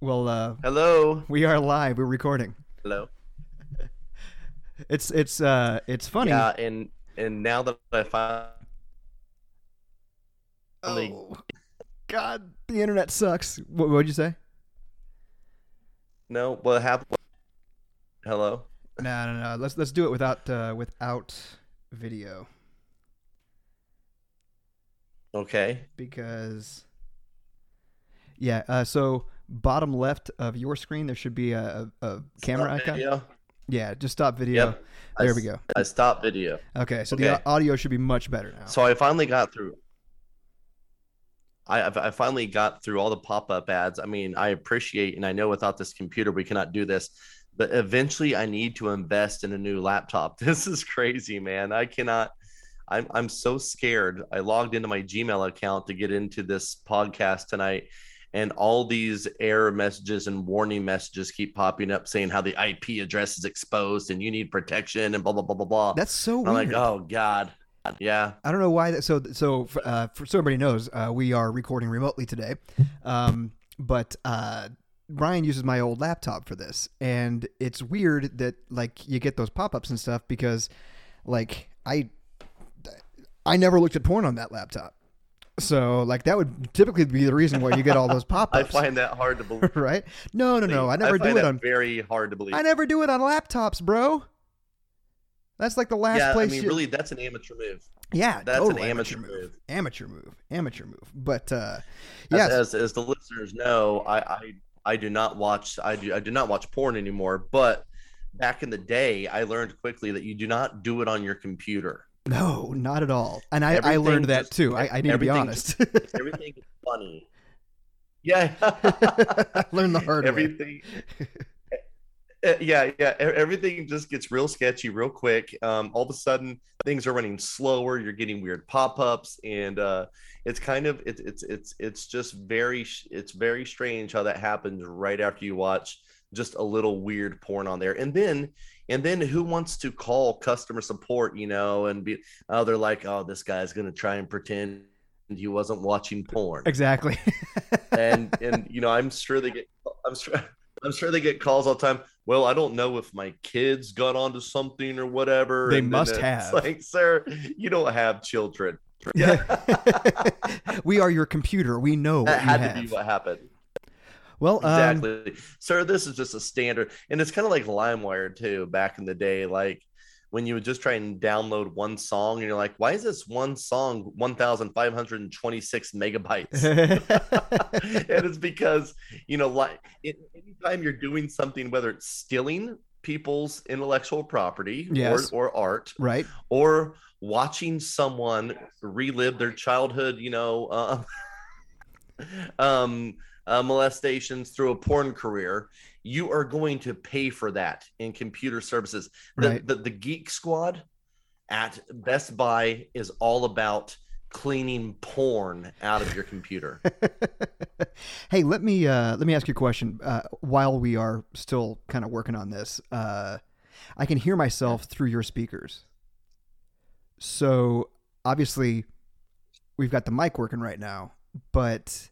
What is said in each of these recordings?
Well, uh, Hello. we are live. We're recording. Hello. It's it's uh it's funny. Yeah, and and now that I finally- Oh, God, the internet sucks. What would you say? no, what happened? Hello. No, no, no. Let's let's do it without uh, without video Okay. because yeah. Uh, so bottom left of your screen there should be a, a, camera Stop icon. video. Yeah, just stop video. Yep. There I we go. I stopped video. Okay, so the Okay. au- audio should be much better now. So I finally got through. I I finally got through all the pop up ads. I mean, I appreciate and I know without this computer we cannot do this, but eventually I need to invest in a new laptop. This is crazy, man. I cannot. I'm I'm so scared. I logged into my Gmail account to get into this podcast tonight, and all these error messages and warning messages keep popping up saying how the IP address is exposed and you need protection and blah blah blah blah blah. That's so I'm weird. like, oh god, yeah. I don't know why that. So so for, uh, for so everybody knows, uh, we are recording remotely today, um, but uh, Ryan uses my old laptop for this, and it's weird that like you get those pop ups and stuff because, like I, I never looked at porn on that laptop, so like that would typically be the reason why you get all those pop I ups, find that hard to believe. right? No, no, no. I never find do it on. very hard to believe. I never do it on laptops, bro. That's like the last yeah, I place. mean, you, really, that's an amateur move. yeah, that's total an amateur move. Amateur move. Amateur move. But uh, As, yes, as, as the listeners know, I, I I do not watch I do I do not watch porn anymore. But back in the day, I learned quickly that you do not do it on your computer. No, not at all. And I, I learned that too. I, I need to be everything honest. Everything is funny. Yeah, I learned the hard way. everything. Uh, yeah, yeah. Everything just gets real sketchy real quick. Um, all of a sudden, things are running slower. You're getting weird pop-ups, and uh, it's kind of it's it's it's it's just very it's very strange how that happens right after you watch just a little weird porn on there, and then and then who wants to call customer support? You know, and be oh they're like oh this guy's gonna try and pretend he wasn't watching porn Exactly. and and you know i'm sure they get i'm sure i'm sure they get calls all the time well i don't know if my kids got onto something or whatever They and must have. like sir you don't have children yeah we are your computer. We know what that had to be what happened well, um, exactly sir this is just a standard and it's kind of like limewire too back in the day like when you would just try and download one song and you're like why is this one song 1526 megabytes and it's because you know like it, anytime you're doing something whether it's stealing people's intellectual property Yes. or, or art right. or watching someone relive their childhood you know uh, um uh, molestations through a porn career you are going to pay for that in computer services the, Right. the, the geek squad at best buy is all about cleaning porn out of your computer hey, let me uh, let me ask you a question. Uh, while we are still kind of working on this, uh, I can hear myself through your speakers. So obviously, we've got the mic working right now, but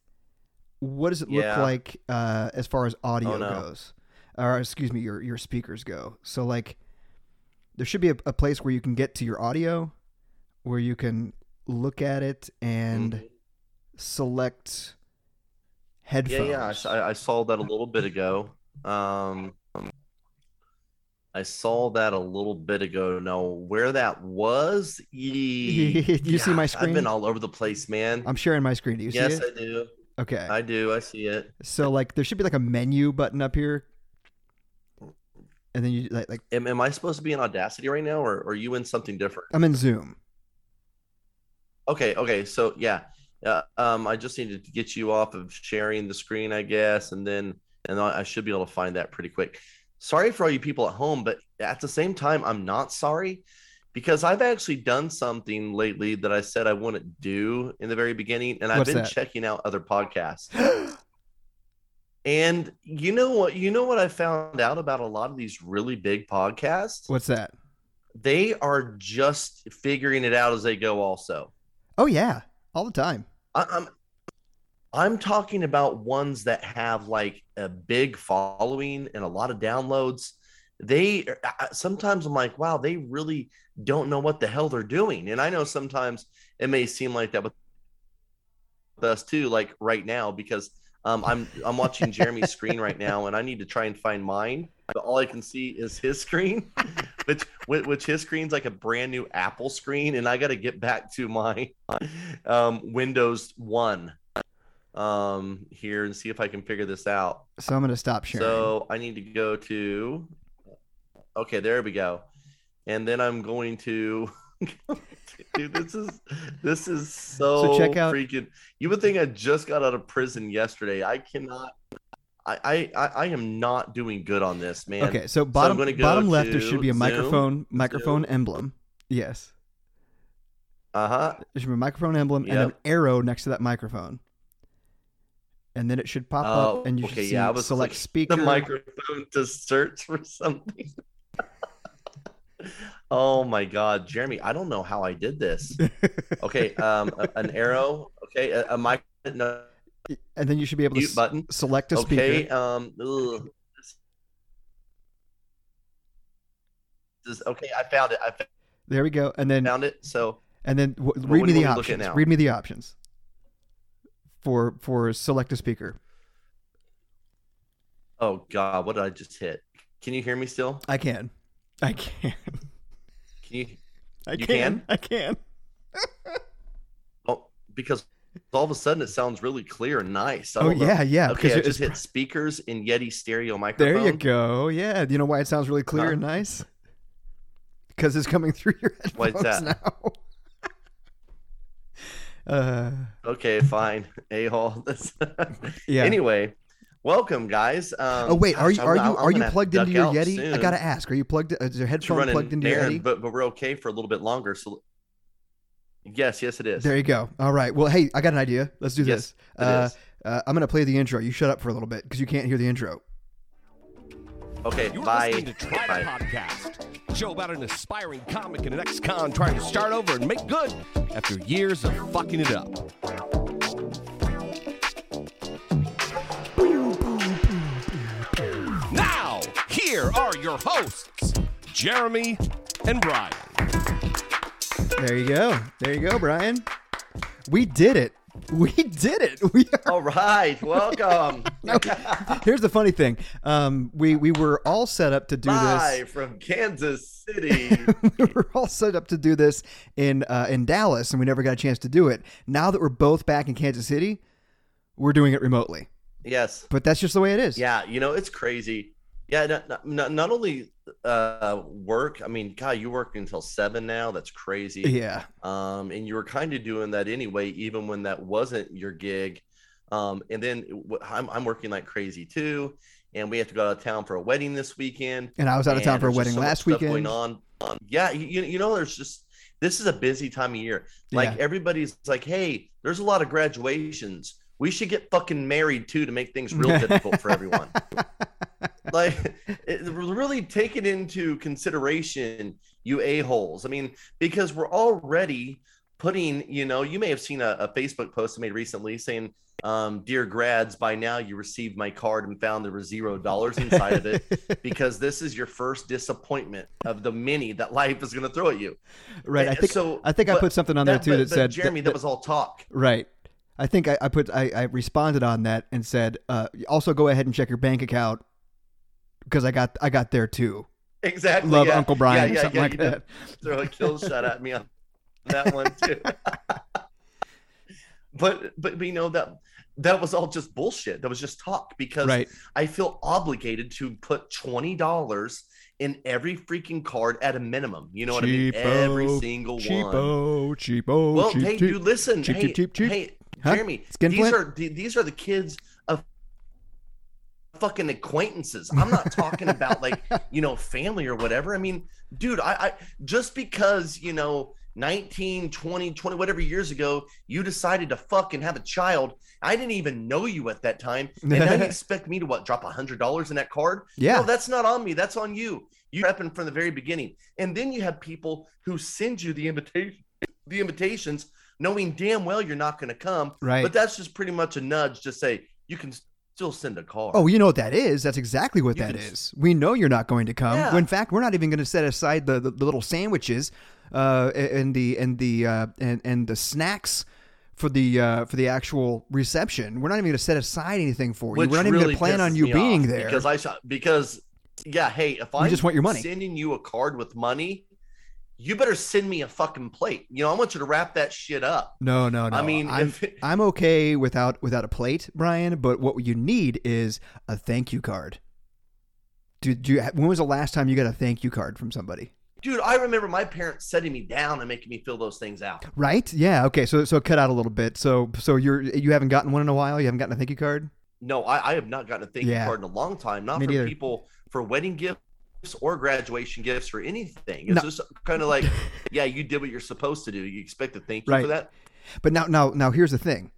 what does it look Yeah. like uh, as far as audio Oh, no. goes, or excuse me, your your speakers go? So like, there should be a, a place where you can get to your audio, where you can look at it and Mhm. select Yeah, headphones. yeah, I, s- I- I saw that a little bit ago. Um, I saw that a little bit ago. Now, where that was, Do you see my screen? I've been all over the place, man. I'm sharing my screen. Do you yes, see it? I do. Okay. I do. I see it. so like there should be like a menu button up here. And then you like like Am, am I supposed to be in Audacity right now, or, or are you in something different? I'm in Zoom. Okay, okay. So yeah, uh, um, I just needed to get you off of sharing the screen, I guess, and then and I I should be able to find that pretty quick. Sorry for all you people at home, but at the same time, I'm not sorry because I've actually done something lately that I said I wouldn't do in the very beginning, and I've What's been that? checking out other podcasts. And you know what? You know what I found out about a lot of these really big podcasts? What's that? They are just figuring it out as they go. Also, Oh yeah, all the time. I, I'm I'm talking about ones that have like a big following and a lot of downloads. They sometimes I'm like, wow, they really don't know what the hell they're doing. And I know sometimes it may seem like that with us too, like right now, because um, I'm I'm watching Jeremy's screen right now, and I need to try and find mine. But all I can see is his screen, which which his screen's like a brand new Apple screen, and I got to get back to my um, Windows One um, here and see if I can figure this out. So I'm gonna stop sharing. So I need to go to. Okay, there we go, and then I'm going to. Dude, this is this is so, So check out- freaking. You would think I just got out of prison yesterday. I cannot. I I I, am not doing good on this, man. okay, so bottom gonna go bottom left there should be a Zoom, microphone microphone emblem. Yes, Uh huh. there should be a microphone emblem and an arrow next to that microphone. And then it should pop Oh, up, and you should see yeah, select like, speaker. The microphone to search for something. Oh my god, Jeremy! I don't know how I did this. Okay, um, a- an arrow. Okay, a, a mic. No, and then you should be able to s- button. select a speaker. Okay. Um. ugh. This is- okay, I found it. I There we go. And then found it. So and then w- read me the you want me to look at options. Read me the options. For for select a speaker. Oh God, what did I just hit? Can you hear me still? I can. I can. Can you? I You can. can? I can. Oh, because all of a sudden it sounds really clear and nice. Oh know. yeah, yeah. Okay, I just hit speakers in Yeti stereo microphone. There you go. Yeah. Do you know why it sounds really clear Huh? and nice? Because it's coming through your headphones that? now. uh, Okay, fine. A hole. yeah. Anyway, welcome guys. Um, oh wait, are gosh, you I'm- are you are you gonna have to plugged into your out Yeti? I gotta ask. Are you plugged? Is your to headphone run plugged an into your Yeti? but but we're okay for a little bit longer. So yes, yes, it is. There you go. All right. Well, hey, I got an idea. Let's do Yes, this. Uh, uh, I'm gonna play the intro. You shut up for a little bit because you can't hear the intro. Okay, You're bye. listening to Try Bye. the Podcast, show about an aspiring comic and an ex-con trying to start over and make good after years of fucking it up. Here are your hosts, Jeremy and Brian. There you go. There you go, Brian. We did it. We did it. We are All right, welcome. No, here's the funny thing. Um, we we were all set up to do Live from Kansas City. we were all set up to do this in uh, in Dallas, and we never got a chance to do it. Now that we're both back in Kansas City, we're doing it remotely. yes. But that's just the way it is. Yeah, you know it's crazy. Yeah, not, not- not, only uh work. I mean, God, you work until seven now. That's crazy. Yeah. um, and you were kind of doing that anyway, even when that wasn't your gig. Um, and then I'm, I'm working like crazy too, and we have to go out of town for a wedding this weekend. And I was out of town for a wedding so last weekend. Going on, on. yeah, you, you know, there's just this is a busy time of year. Like Yeah. everybody's like, hey, there's a lot of graduations. We should get fucking married too to make things real difficult for everyone. like it, really take it into consideration you a-holes i mean because we're already putting you know you may have seen a, a facebook post i made recently saying um, dear grads by now you received my card and found there was zero dollars inside of it because this is your first disappointment of the many that life is going to throw at you right. I think so I think I put something on there too but- that but said jeremy that, was all talk Right. I think I, I put I, I responded on that and said, uh, also go ahead and check your bank account because I got I got there too. exactly Love yeah. Uncle Brian yeah, yeah, something like that. throw a kill shot at me on that one too. but, but you know that that was all just bullshit. That was just talk because Right. I feel obligated to put twenty dollars in every freaking card at a minimum. You know what I mean? Every Cheapo, single one. Cheapo, cheapo, Well, cheap, hey, cheap. dude, listen. Cheap, hey, cheap, cheap, cheap. hey, Huh? Jeremy, Skinflint? these are the- these are the kids fucking acquaintances. I'm not talking about like you know family or whatever. I mean, dude, I, I just because you know 19, 20, 20, whatever years ago, you decided to fucking have a child. I didn't even know you at that time, and now you expect me to what drop a hundred dollars in that card? Yeah. No, that's not on me. That's on you. You prepping from the very beginning, and then you have people who send you the invitation, the invitations knowing damn well you're not going to come. Right. But that's just pretty much a nudge to say you can still send a card. Oh, you know what that is? That's exactly what You that s- is. We know you're not going to come. Yeah. In fact, we're not even going to set aside the, the, the little sandwiches, uh, and the and the uh, and and the snacks for the uh, for the actual reception. We're not even going to set aside anything for you. We're not even going to plan on you being there. because I saw because yeah, hey, if I just want your money. sending you a card with money, you better send me a fucking plate. You know, I want you to wrap that shit up. no, no, no. I mean, I'm it- I'm okay without without a plate, Brian. But what you need is a thank you card. Did you? When was the last time you got a thank you card from somebody? dude, I remember my parents setting me down and making me fill those things out. Right? Yeah. Okay. So so cut out a little bit. So so you're you haven't gotten one in a while. You haven't gotten a thank you card. No, I, I have not gotten a thank Yeah. you card in a long time. Not Me for neither. people for wedding gifts or graduation gifts or anything. It's No. just kind of like, yeah, you did what you're supposed to do. You expect a thank you Right. for that. But now, now, now, here's the thing.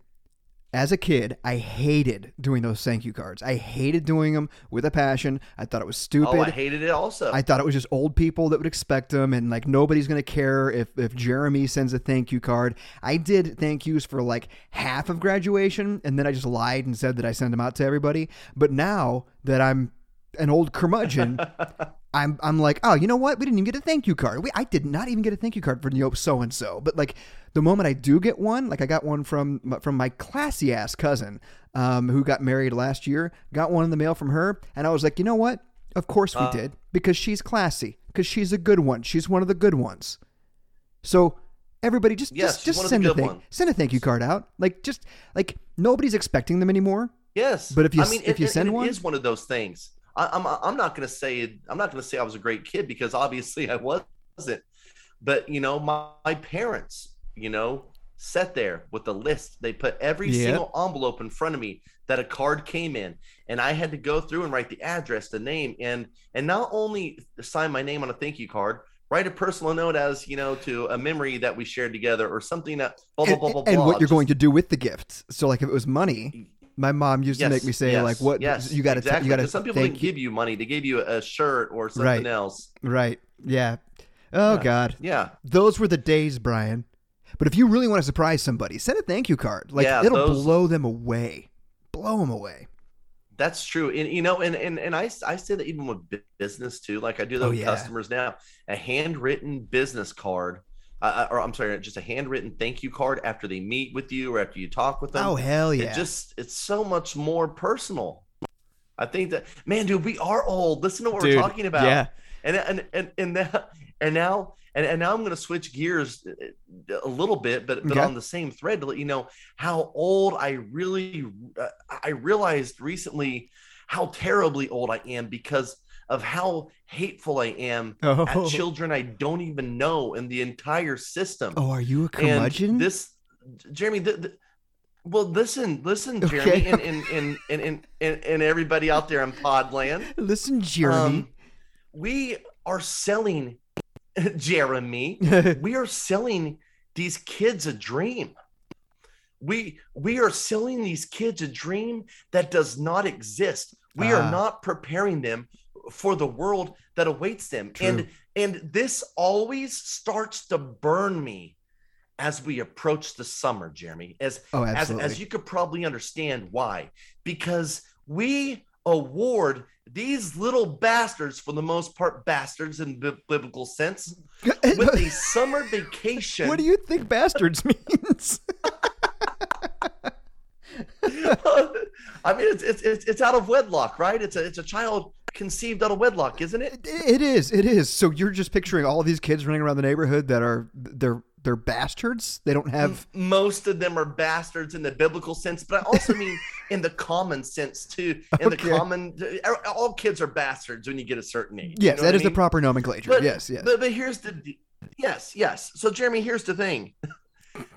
As a kid, I hated doing those thank you cards. I hated doing them with a passion. I thought it was stupid. Oh, I hated it also. I thought it was just old people that would expect them, and like nobody's gonna care if if Jeremy sends a thank you card. I did thank yous for like half of graduation, and then I just lied and said that I send them out to everybody. But now that I'm an old curmudgeon, I'm I'm like, oh, you know what? We didn't even get a thank you card. We, I did not even get a thank you card for know so and so. But like the moment I do get one, like I got one from from my classy ass cousin, um, who got married last year. Got one in the mail from her, and I was like, you know what? Of course we Uh. did because she's classy, because she's a good one. She's one of the good ones. So everybody just Yes, just, just one of the send a thank send a thank you card out. Like just like nobody's expecting them anymore. Yes, But if you I mean, if and- you send and one- it is one of those things. I, I'm I'm not going to say I'm not going to say I was a great kid because obviously I wasn't. But you know, my, my parents, you know, sat there with the list. They put every Yeah. single envelope in front of me that a card came in, and I had to go through and write the address, the name, and and not only sign my name on a thank you card. Write a personal note as you know to a memory that we shared together, or something that blah blah and, blah blah. and blah. what you're going to do with the gift. So like if it was money, my mom used to make me say yes, like, "What Yes, you got to exactly. you got to some people didn't give you money; they gave you a shirt or something Right. else. right, yeah." Oh Yeah. God, Yeah, those were the days, Brian. But if you really want to surprise somebody, send a thank you card. Like Yeah, it'll those- blow them away, blow them away. that's true. And you know, and and and I I say that even with business too. Like I do oh, that Oh, with yeah. customers now. A handwritten business card, uh, or I'm sorry, just a handwritten thank you card after they meet with you or after you talk with them. Oh hell yeah! It just it's so much more personal. I think that man, dude, we are old. Listen to what Dude, we're talking about. Yeah, and and and and now and now and, and now I'm going to switch gears a little bit, but but Okay. on the same thread to let you know how old I really uh, I realized recently how terribly old I am because of how hateful I am Oh. at children I don't even know in the entire system. Oh, are you a and curmudgeon? this, Jeremy, well, listen, listen, Okay. Jeremy, and, and, and, and, and, and, and everybody out there in Podland. Listen, Jeremy. Um, we are selling Jeremy. We are selling these kids a dream. We we are selling these kids a dream that does not exist. We Ah. are not preparing them for the world that awaits them. True. And and this always starts to burn me as we approach the summer, Jeremy. As oh, as, as you could probably understand why. Because we award these little bastards, for the most part, bastards in bi- biblical sense, with a summer vacation. what do you think bastards means? I mean, it's, it's it's it's out of wedlock, right? It's a it's a child conceived out of wedlock, isn't it? It is. It is. So you're just picturing all these kids running around the neighborhood that are they're they're bastards. They don't have. Most of them are bastards in the biblical sense, but I also mean in the common sense too. In Okay. the common, er, all kids are bastards when you get a certain age. you Yes, know that I is the proper nomenclature. But, yes, yes. But, but here's the yes, yes. So Jeremy, here's the thing.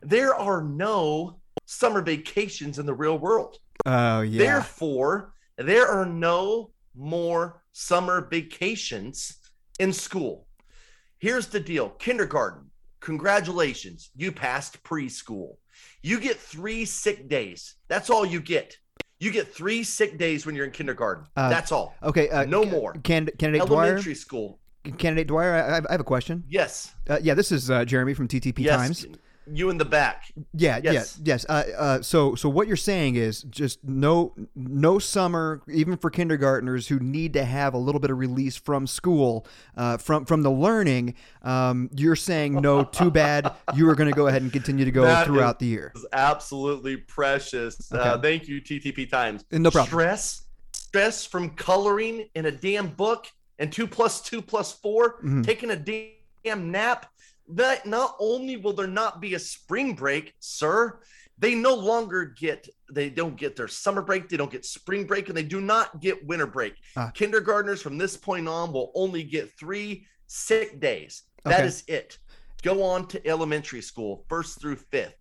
There are no summer vacations in the real world. Oh yeah. Therefore, there are no more summer vacations in school. Here's the deal kindergarten, congratulations, you passed preschool. You get three sick days. That's all you get. You get three sick days when you're in kindergarten. Uh, That's all. okay. Uh, no more. Can, candidate Dwyer. Elementary school. Candidate Dwyer. I, I have- a question. Yes. Uh, yeah, this is uh, Jeremy from TTP yes. Times. You in the back. Yeah, Yes. yeah, yes. Uh, uh, so, so what you're saying is just no, no summer, even for kindergartners who need to have a little bit of release from school, uh, from from the learning. Um, you're saying no, too bad. You are going to go ahead and continue to go That throughout the year. It's absolutely precious. Uh, Okay. thank you, TTP Times. No problem. Stress, stress from coloring in a damn book and two plus two plus 4 Mhm. taking a damn nap. That not only will there not be a spring break, sir, they no longer get they don't get their summer break, they don't get spring break, and they do not get winter break. Ah. Kindergartners from this point on will only get three sick days. That Okay. is it. Go on to elementary school, first through fifth.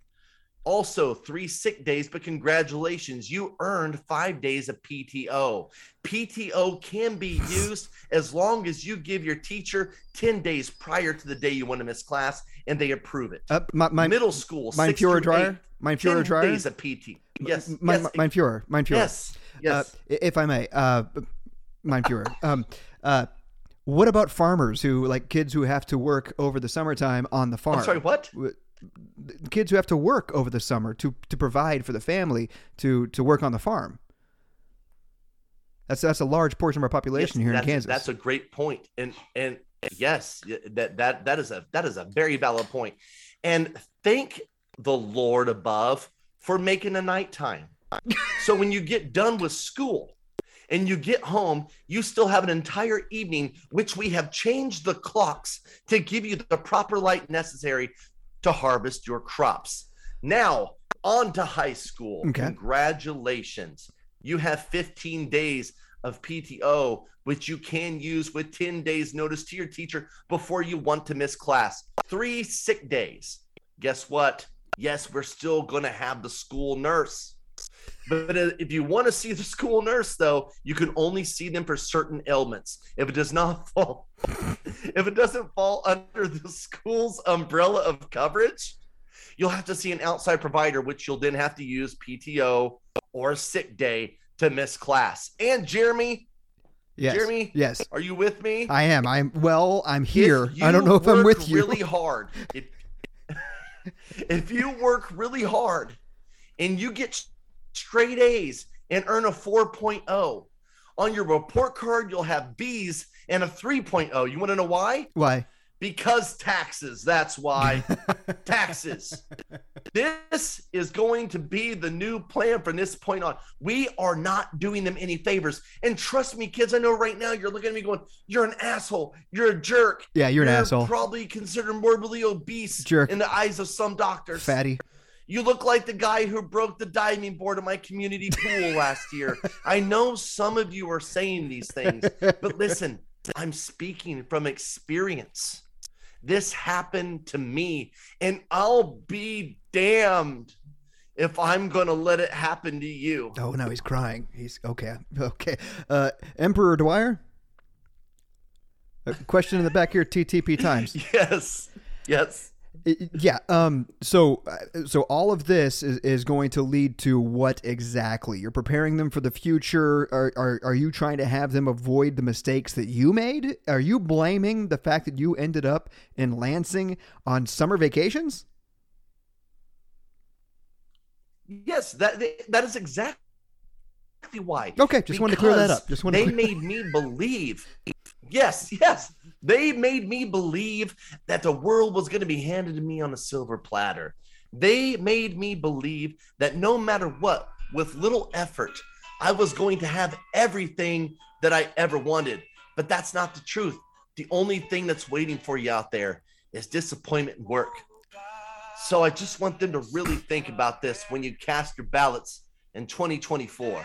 Also, three sick days, but congratulations, you earned five days of PTO. PTO can be used as long as you give your teacher 10 days prior to the day you want to miss class and they approve it. Uh, my, my, Middle school, Führer through dryer, 10 Führer dryer. days of PT. Yes, mein, yes, mein Führer, mein Führer. yes, yes. Uh, if I may, uh, mein Führer. Um, uh, what about farmers who like kids who have to work over the summertime on the farm? I'm sorry, what? Kids who have to work over the summer to to provide for the family to to work on the farm. That's that's a large portion of our population Yes, here in Kansas. That's a great point, and and yes, that that that is a that is a very valid point. And thank the Lord above for making a nighttime. so when you get done with school and you get home, you still have an entire evening, which we have changed the clocks to give you the proper light necessary to harvest your crops. Now, on to high school. Okay. Congratulations. You have 15 days of PTO, which you can use with 10 days notice to your teacher before you want to miss class. Three sick days. Guess what? Yes, we're still going to have the school nurse. But if you want to see the school nurse, though, you can only see them for certain ailments. If it does not fall, if it doesn't fall under the school's umbrella of coverage, you'll have to see an outside provider, which you'll then have to use PTO or sick day to miss class. And Jeremy, yes. Jeremy, Yes, are you with me? I am. I'm well. I'm here. I don't know if I'm with you. Really hard. If, if you work really hard and you get straight A's and earn a 4.0 on your report card, you'll have B's and a 3.0. You want to know why? Why? Because taxes. That's why. taxes. This is going to be the new plan from this point on. We are not doing them any favors. And trust me, kids, I know right now you're looking at me going, You're an asshole. You're a jerk. Yeah, you're an asshole. Probably considered morbidly obese Jerk. in the eyes of some doctors. Fatty. You look like the guy who broke the diving board in my community pool last year. I know some of you are saying these things, but listen, I'm speaking from experience. This happened to me, and I'll be damned if I'm going to let it happen to you. Oh no, he's crying. He's okay. Okay. Uh, Emperor Dwyer. A question in the back here. TTP times. Yes. Yes. Yeah. Um. So, uh, so all of this is, is going to lead to what exactly? You're preparing them for the future. Are, are Are you trying to have them avoid the mistakes that you made? Are you blaming the fact that you ended up in Lansing on summer vacations? Yes, that that is exactly why. Okay, just wanted to clear that up. Just wanted they to clear- made me believe. Yes, yes. They made me believe that the world was going to be handed to me on a silver platter. They made me believe that no matter what, with little effort, I was going to have everything that I ever wanted. But that's not the truth. The only thing that's waiting for you out there is disappointment and work. So I just want them to really think about this when you cast your ballots in 2024.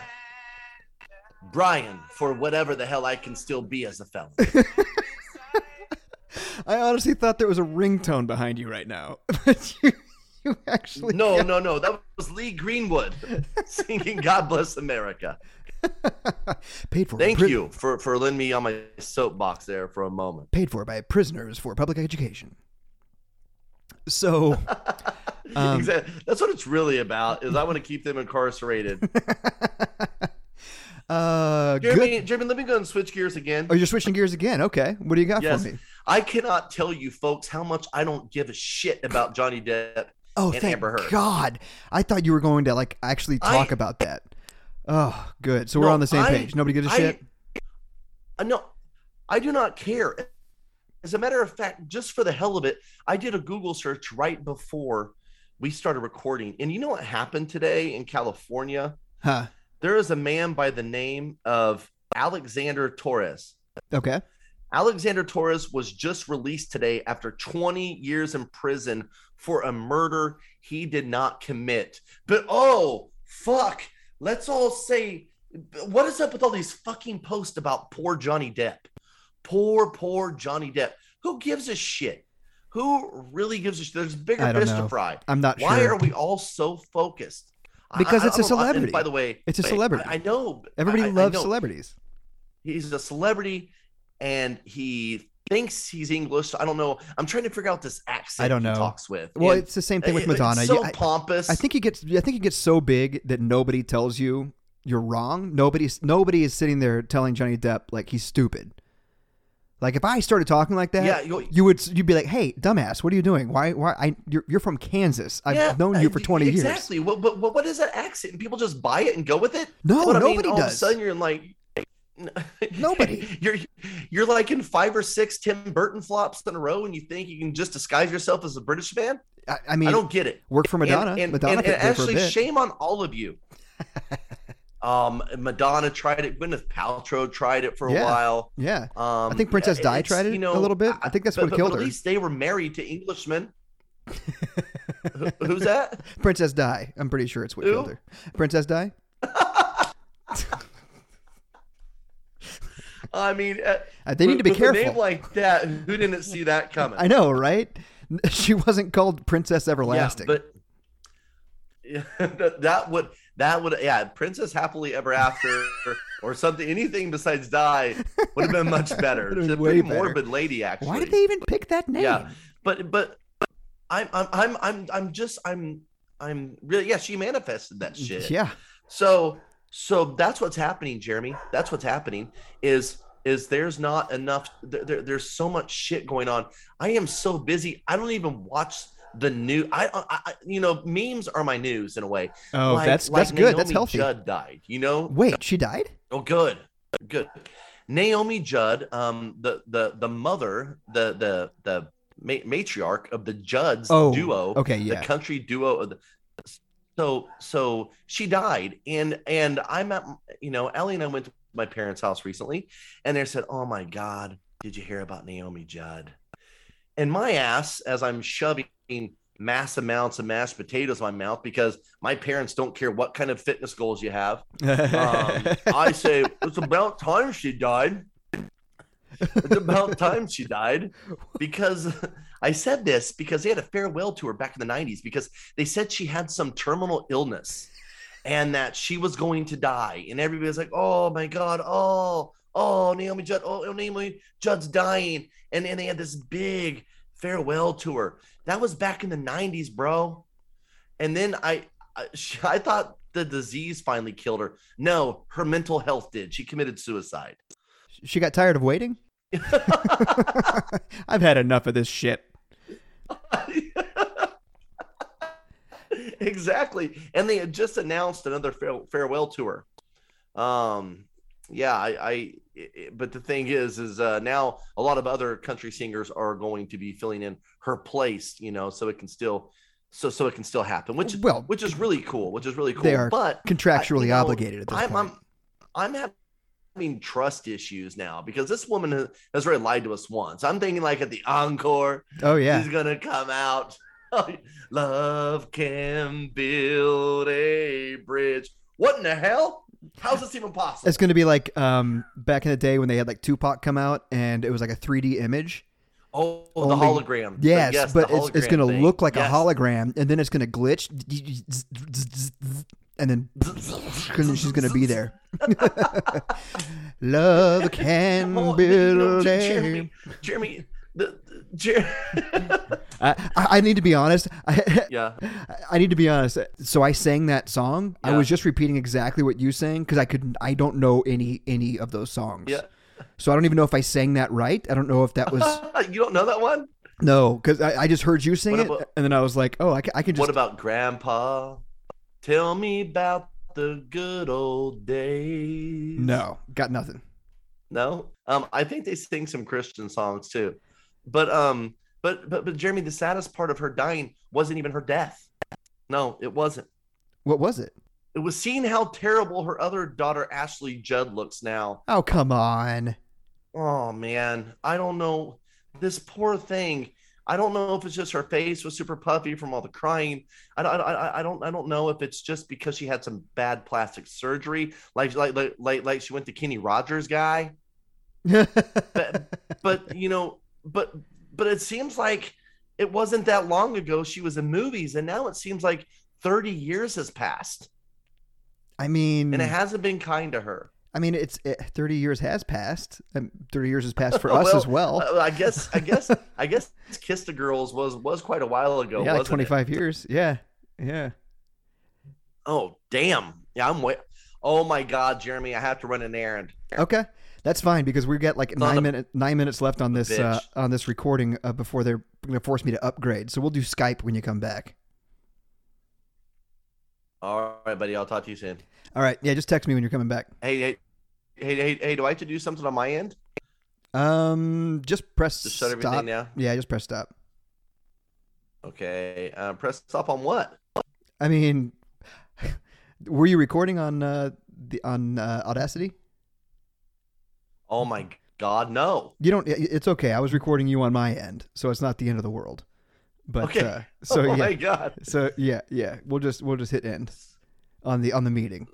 Brian, for whatever the hell I can still be as a felon. I honestly thought there was a ringtone behind you right now, but you, you actually No, no, no. That was Lee Greenwood singing God Bless America. paid for. Thank you for, for letting me on my soapbox there for a moment. Paid for by prisoners for public education. So, Um, exactly. That's what it's really about. Is I want to keep them incarcerated. Uh, good. Jeremy, Jeremy, let me go and switch gears again. Oh, you're switching gears again. Okay, what do you got Yes. for me? I cannot tell you folks how much I don't give a shit about Johnny Depp Oh, and thank Amber Heard. God! I thought you were going to like actually talk I- about that. Oh, good. So we're No, on the same I- page. Nobody gives a I- shit. No, I do not care. As a matter of fact, just for the hell of it, I did a Google search right before we started recording. And you know what happened today in California? Huh? There is a man by the name of Alexander Torres. Okay. Alexander Torres was just released today after 20 years in prison for a murder he did not commit. But oh, fuck. Let's all say, what is up with all these fucking posts about poor Johnny Depp? Poor, poor Johnny Depp. Who gives a shit? Who really gives a shit? There's bigger fish to fry. I'm not sure. Why sure. are we all so focused? Because I- it's I a don't- I- and celebrity. by the way, It's a celebrity. I, I know. Everybody loves know celebrities. he's a celebrity and he thinks he's English. So I don't know. I'm trying to figure out this accent I don't he know. talks with. Well, And it's the same thing with Madonna. so I, pompous. I think he gets. I think he gets so big that nobody tells you you're wrong. Nobody's nobody is sitting there telling Johnny Depp like he's stupid. Like if I started talking like that, Yeah, you- would you'd be like, "Hey, dumbass, what are you doing? Why? Why? I you're, you're from Kansas. I've Yeah, known you for 20 years. Exactly. What, what, what, what is that accent? And people just buy it and go with it? No, What I mean, nobody all Of a sudden, you're like, Nobody. You're you're like in five or six Tim Burton flops in a row, and you think you can just disguise yourself as a British man? I, I mean, I don't get it. work for Madonna. And, and, Madonna and, and actually, shame on all of you. um, Madonna tried it. Gwyneth Paltrow tried it for a Yeah. while. yeah, Um, I think Princess Di tried it you know, a little bit. I think that's but- what but- killed but her. At least they were married to Englishmen. Who- Who's that? Princess Di. I'm pretty sure it's what Who? killed her. Princess Di. I mean, uh, Uh, they need to be a name careful. like that, who didn't see that coming? I know, right? She wasn't called Princess Everlasting. Yeah, but yeah, that, that would that would yeah, Princess Happily Ever After or something, anything besides Die would have been much better. Would've a pretty better. morbid lady, actually. Why did they even pick that name? Yeah, but but I'm I'm I'm I'm I'm just I'm I'm really yeah. She manifested that mm, shit. Yeah. So so that's what's happening, Jeremy. That's what's happening. Is is there's not enough. There, there- there's so much shit going on. I am so busy. I don't even watch the new. I, I, you know memes are my news in a way. Oh, Like- that's like that's good. That's Naomi healthy. Judd died. You know. Wait, she died? Oh, good, good. Naomi Judd, um, the the the mother, the the the ma- matriarch of the Judds Oh, duo, okay, yeah. the country duo of the. So so she died, and and I'm at you know Ellie and I went to my parents' house recently, and they said, "Oh my God, did you hear about Naomi Judd?" And my ass, as I'm shoving mass amounts of mashed potatoes in my mouth because my parents don't care what kind of fitness goals you have um, I say it's about time she died. It's about time she died because I said this because they had a farewell tour back in the 90s because they said she had some terminal illness and that she was going to die. And everybody was like, oh my God, oh, oh, Naomi Judd, oh, Naomi Judd's dying. And then they had this big farewell tour. That was back in the 90s, bro. And then I, I, I thought the disease finally killed her. No, her mental health did. She committed suicide. she got tired of waiting? I've had enough of this shit. exactly. And they had just announced another farewell tour. Um, yeah, I, I, I- but the thing is, is uh, now a lot of other country singers are going to be filling in her place, you know, so it can still, so so it can still happen, which Well, which is really cool, which is really cool. They are but Contractually I- you know, obligated at this I'm, point. I'm, I'm having trust issues now because this woman has, has already lied to us once. I'm thinking like at the encore, oh yeah. she's gonna come out. Love can build a bridge. What in the hell? How's this even possible? It's going to be like um, back in the day when they had like Tupac come out and it was like a 3D image. oh, the only- hologram. Yes, the but it's, it's going to look like Yes. a hologram and then it's going to glitch and then and she's going to be there. Love can build a. Jeremy, Jeremy, the, the I, I I need to be honest. I, yeah. I need to be honest. So I sang that song. I was just repeating exactly what you sang because I couldn't. I don't know any any of those songs. Yeah. So I don't even know if I sang that right. I don't know if that was. you don't know that one? No, because I, I just heard you sing What it, and then I was like, oh, I can, I can just. What about Grandpa? Tell me about the good old days. no, got nothing. No. Um, I think they sing some Christian songs too, but um, but but but Jeremy, the saddest part of her dying wasn't even her death. No, it wasn't. What was it? It was seeing how terrible her other daughter Ashley Judd looks now. Oh, come on. Oh man, I don't know. This poor thing. I don't know if it's just her face was super puffy from all the crying. I don't, I, I- don't, I don't know if it's just because she had some bad plastic surgery, like, like, like, like, like she went to Kenny Rogers guy. But you know, but, but it seems like it wasn't that long ago she was in movies, and now it seems like thirty years has passed, I mean, and it hasn't been kind to her. I mean, it's it, thirty years has passed. and Thirty years has passed for us as well. Uh, I guess, I guess, I guess, Kiss the Girls was was quite a while ago. yeah, like wasn't it? twenty five years. Yeah, yeah. Oh damn! Yeah, I'm wait. Oh my god, Jeremy, I have to run an errand. Okay, that's fine because we've got like nine of- minute nine minutes left on this uh, on this recording uh, before they're going to force me to upgrade. So we'll do Skype when you come back. All right, buddy. I'll talk to you soon. All right, yeah, just text me when you're coming back. Hey, hey, hey, hey, hey. Do I have to do something on my end? Um, just press Just shut stop. everything now. Yeah, just press stop. Okay. Uh, press stop on what? I mean, were you recording on uh, the on uh, Audacity? Oh my god, no. You don't. It's okay. I was recording you on my end, so it's not the end of the world. But Okay. uh, so oh yeah, my god. so yeah, yeah. We'll just we'll just hit end on the on the meeting.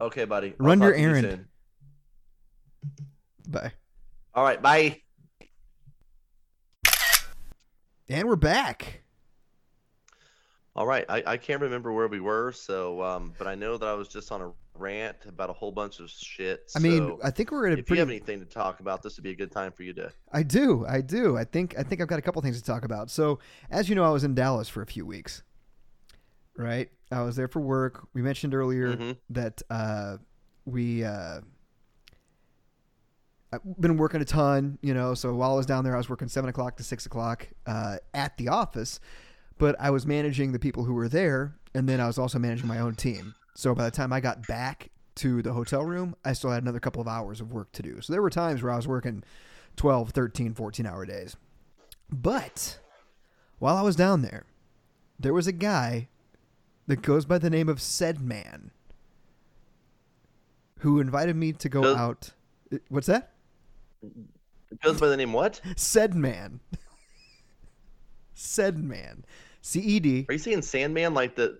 Okay, buddy. Run your to you errand. Bye. All right, bye. And we're back. All right, I, I can't remember where we were, so um, but I know that I was just on a rant about a whole bunch of shit. I mean, I think we're at a if pretty. you have anything to talk about, this would be a good time for you to. I do, I do. I think I think I've got a couple things to talk about. So, as you know, I was in Dallas for a few weeks. Right, I was there for work. We mentioned earlier Mhm. that uh, we uh, I've been working a ton. You know, so while I was down there, I was working seven o'clock to six o'clock uh, at the office, but I was managing the people who were there, and then I was also managing my own team. So by the time I got back to the hotel room, I still had another couple of hours of work to do. So there were times where I was working 12, 13, 14 hour days. But while I was down there, there was a guy that goes by the name of Said Man who invited me to go Does- out. What's that? It goes by the name what? Said Man. Said Man. C E D. Are you saying Sandman, like the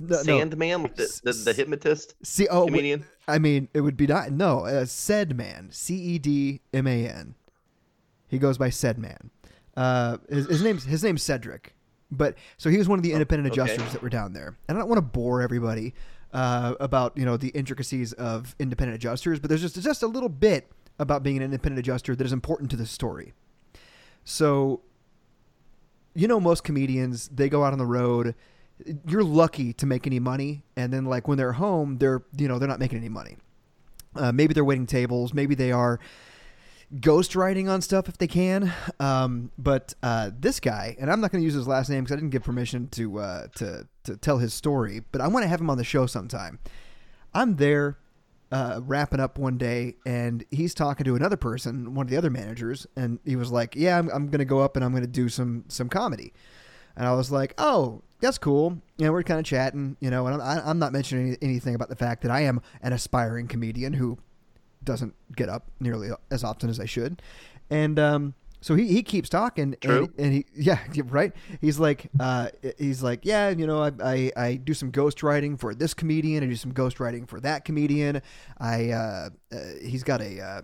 No, no. Sandman, like the, the, the hypnotist C- oh, comedian? I mean, it would be not. No, uh, Said Man. C E D M A N. He goes by Said Man. Uh, his, his name's his name's Cedric. But so he was one of the independent okay. adjusters that were down there. And I don't want to bore everybody uh, about you know the intricacies of independent adjusters, but there's just just a little bit about being an independent adjuster that is important to the story. So, you know, most comedians they go out on the road. You're lucky to make any money, and then like when they're home, they're you know they're not making any money. Uh, maybe they're waiting tables. Maybe they are ghostwriting on stuff if they can. Um, but uh, this guy, and I'm not going to use his last name because I didn't give permission to uh, to to tell his story. But I want to have him on the show sometime. I'm there uh, wrapping up one day, and he's talking to another person, one of the other managers, and he was like, "Yeah, I'm, I'm going to go up and I'm going to do some some comedy." And I was like, "Oh, that's cool." You know, we're kind of chatting, you know, and I'm, I'm not mentioning any- anything about the fact that I am an aspiring comedian who doesn't get up nearly as often as I should. And um, so he, he keeps talking. True. And, and he, yeah, right. He's like, uh, he's like, yeah, you know, I, I, I do some ghostwriting for this comedian. I do some ghostwriting for that comedian. I, uh, uh, he's got a, uh,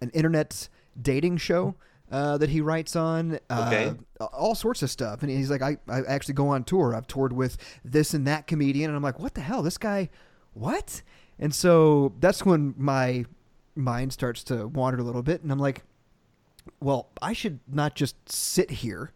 an internet dating show. Uh, that he writes on, uh, Okay. all sorts of stuff, and he's like, I, I actually go on tour. I've toured with this and that comedian, and I'm like, what the hell, this guy, what? And so that's when my mind starts to wander a little bit, and I'm like, well, I should not just sit here.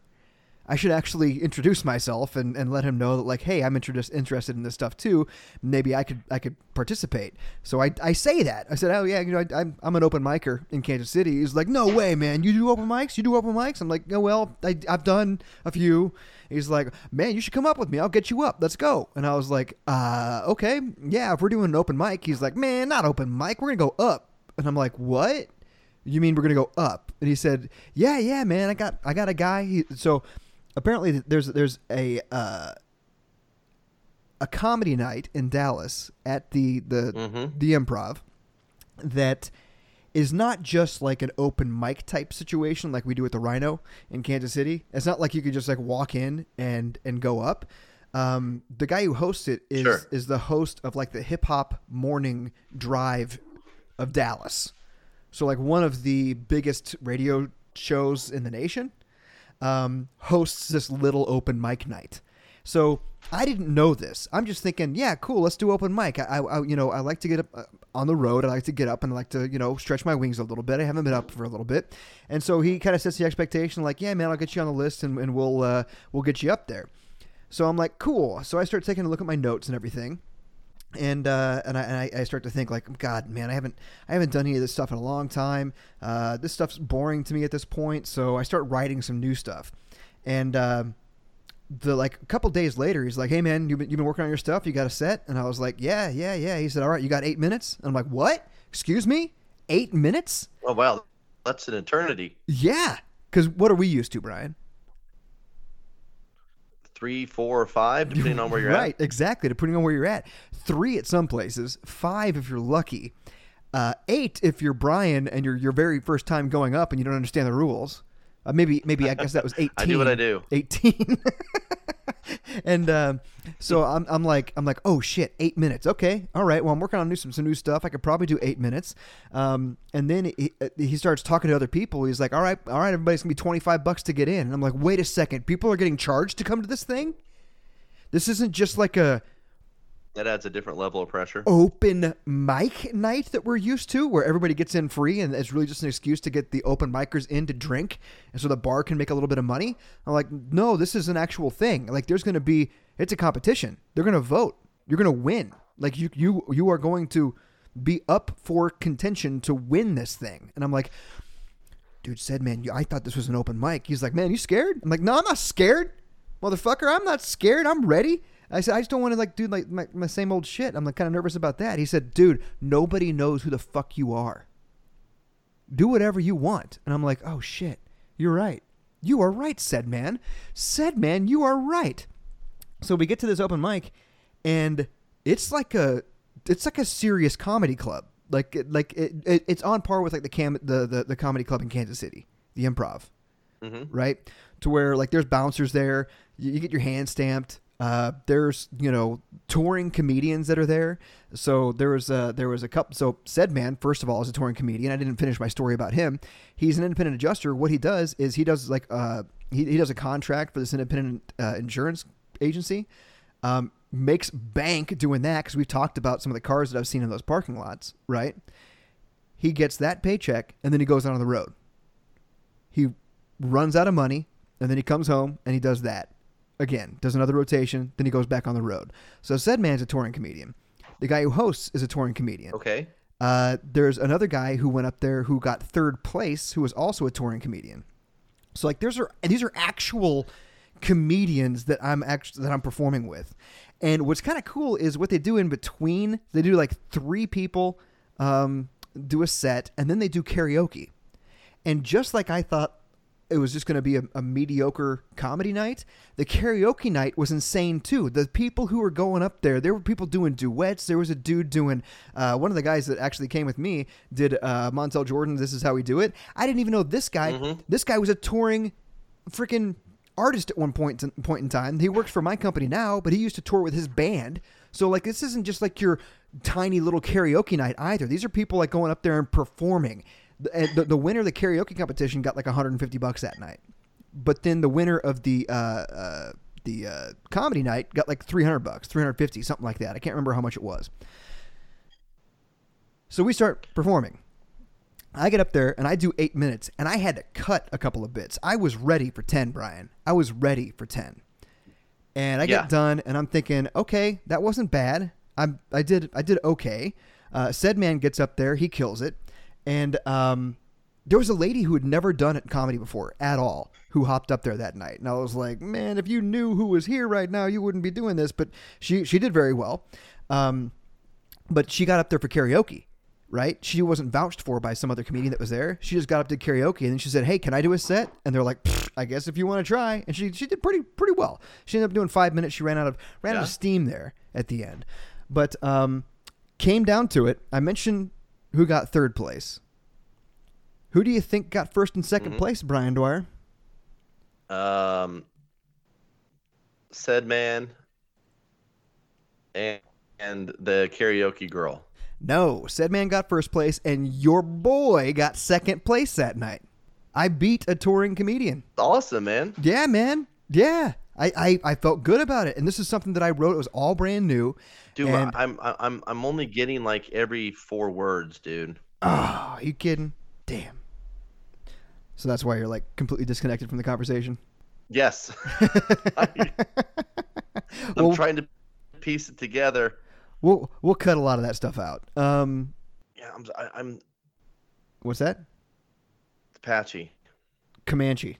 I should actually introduce myself and, and let him know that like, hey, I'm introduced interested in this stuff too. Maybe I could I could participate. So I, I say that. I said, oh yeah, you know, I, I'm I'm an open micer in Kansas City. He's like, no way, man. You do open mics? You do open mics? I'm like, oh well, I, I've done a few. He's like, man, you should come up with me. I'll get you up. Let's go. And I was like, uh, okay, yeah. If we're doing an open mic, he's like, man, not open mic. We're gonna go up. And I'm like, what? You mean we're gonna go up? And he said, yeah, yeah, man. I got I got a guy. He, so apparently there's there's a uh, a comedy night in Dallas at the the Mhm. the Improv that is not just like an open mic type situation like we do at the Rhino in Kansas City. It's not like you could just like walk in and and go up. Um, the guy who hosts it is Sure. is the host of like the hip hop morning drive of Dallas. So like one of the biggest radio shows in the nation um, hosts this little open mic night. So I didn't know this. I'm just thinking, yeah, cool. Let's do open mic. I, I you know, I like to get up uh, on the road. I like to get up and I like to, you know, stretch my wings a little bit. I haven't been up for a little bit, and so he kind of sets the expectation, like, yeah, man, I'll get you on the list and, and we'll uh, we'll get you up there. So I'm like, cool. So I start taking a look at my notes and everything and uh, and, I, and I, start to think like, God, man, I haven't I haven't done any of this stuff in a long time. Uh, this stuff's boring to me at this point. So I start writing some new stuff, and um the like a couple days later, he's like, Hey, man, you've been, you've been working on your stuff. You got a set? And I was like, Yeah, yeah, yeah. He said, All right, you got eight minutes. And I'm like, What? Excuse me, eight minutes? Oh wow, that's an eternity. Yeah, because what are we used to, Brian? Three, four, or five, depending on where you're at. right, exactly. Depending on where you're at. Three at some places, five if you're lucky, uh, eight if you're Brian and you're your very first time going up and you don't understand the rules. Uh, maybe, maybe I guess that was eighteen. I do what I do. Eighteen. and um, so I'm, I'm like, I'm like, oh shit, eight minutes. Okay, all right. Well, I'm working on new some, some new stuff. I could probably do eight minutes. Um, and then he, he starts talking to other people. He's like, all right, all right, everybody's gonna be twenty five bucks to get in. And I'm like, wait a second, people are getting charged to come to this thing. This isn't just like a That adds a different level of pressure. open mic night that we're used to, where everybody gets in free, and it's really just an excuse to get the open micers in to drink, and so the bar can make a little bit of money. I'm like, no, this is an actual thing. Like, there's going to be, it's a competition. They're going to vote. You're going to win. Like, you, you, you are going to be up for contention to win this thing. And I'm like, dude said, man, I thought this was an open mic. He's like, man, you scared? I'm like, no, I'm not scared, motherfucker. I'm not scared. I'm ready. I said, I just don't want to like do like my, my same old shit. I'm like kind of nervous about that. He said, dude, nobody knows who the fuck you are. Do whatever you want. And I'm like, oh shit, you're right. You are right, said man. Said man, you are right. So we get to this open mic, and it's like a it's like a serious comedy club. Like like it, it, it's on par with like the cam the, the the comedy club in Kansas City, the Improv hmm right? To where like there's bouncers there, you, you get your hand stamped. Uh, there's you know touring comedians that are there. So there was a, there was a couple. So said man, first of all, is a touring comedian. I didn't finish my story about him. He's an independent adjuster. What he does is he does like uh he, he does a contract for this independent uh, insurance agency. Um, makes bank doing that because we've talked about some of the cars that I've seen in those parking lots. Right? He gets that paycheck and then he goes out on the road he runs out of money and then he comes home and he does that again does another rotation then he goes back on the road so said man's a touring comedian the guy who hosts is a touring comedian Okay. uh, there's another guy who went up there who got third place who was also a touring comedian so like there's are these are actual comedians that I'm actually that I'm performing with. And what's kind of cool is what they do in between. They do like three people um, do a set, and then they do karaoke. And just like I thought it was just going to be a, a mediocre comedy night, the karaoke night was insane too. The people who were going up there, there were people doing duets. There was a dude doing, uh, one of the guys that actually came with me did uh, Montel Jordan, This Is How We Do It. I didn't even know this guy, this guy was a touring freaking artist at one point in, point in time. He works for my company now, but he used to tour with his band. So like this isn't just like your tiny little karaoke night either. These are people like going up there and performing. The, the, the winner of the karaoke competition got like 150 bucks that night, but then the winner of the uh, uh, the uh, comedy night got like 300 bucks, 350, something like that. I can't remember how much it was. So we start performing. I get up there and I do eight minutes, and I had to cut a couple of bits. I was ready for ten, Brian. I was ready for ten, and I Yeah. get done, and I'm thinking, okay, that wasn't bad. I I did I did okay. Uh, said man gets up there, he kills it, and um, there was a lady who had never done it comedy before at all who hopped up there that night, and I was like, man, if you knew who was here right now, you wouldn't be doing this. But she she did very well. Um, but she got up there for karaoke, right? She wasn't vouched for by some other comedian that was there. She just got up to karaoke and then she said, "Hey, can I do a set?" And they're like, "I guess if you want to try." And she she did pretty pretty well. She ended up doing five minutes. She ran out of ran out of steam there at the end, but um, came down to it. I mentioned who got third place. Who do you think got first and 2nd place, Brian Dwyer? Um, said man, and and the karaoke girl. No, said man got first place, and your boy got second place that night. I beat a touring comedian. Awesome, man. Yeah, man. Yeah. I, I, I felt good about it. And this is something that I wrote. It was all brand new. Dude, And- I'm I'm I'm only getting like every four words, dude. Oh, are you kidding? Damn. So that's why you're like completely disconnected from the conversation. Yes, I'm Well- trying to piece it together. We'll we'll cut a lot of that stuff out. Um, Yeah, I'm I, I'm what's that? Apache. Comanche,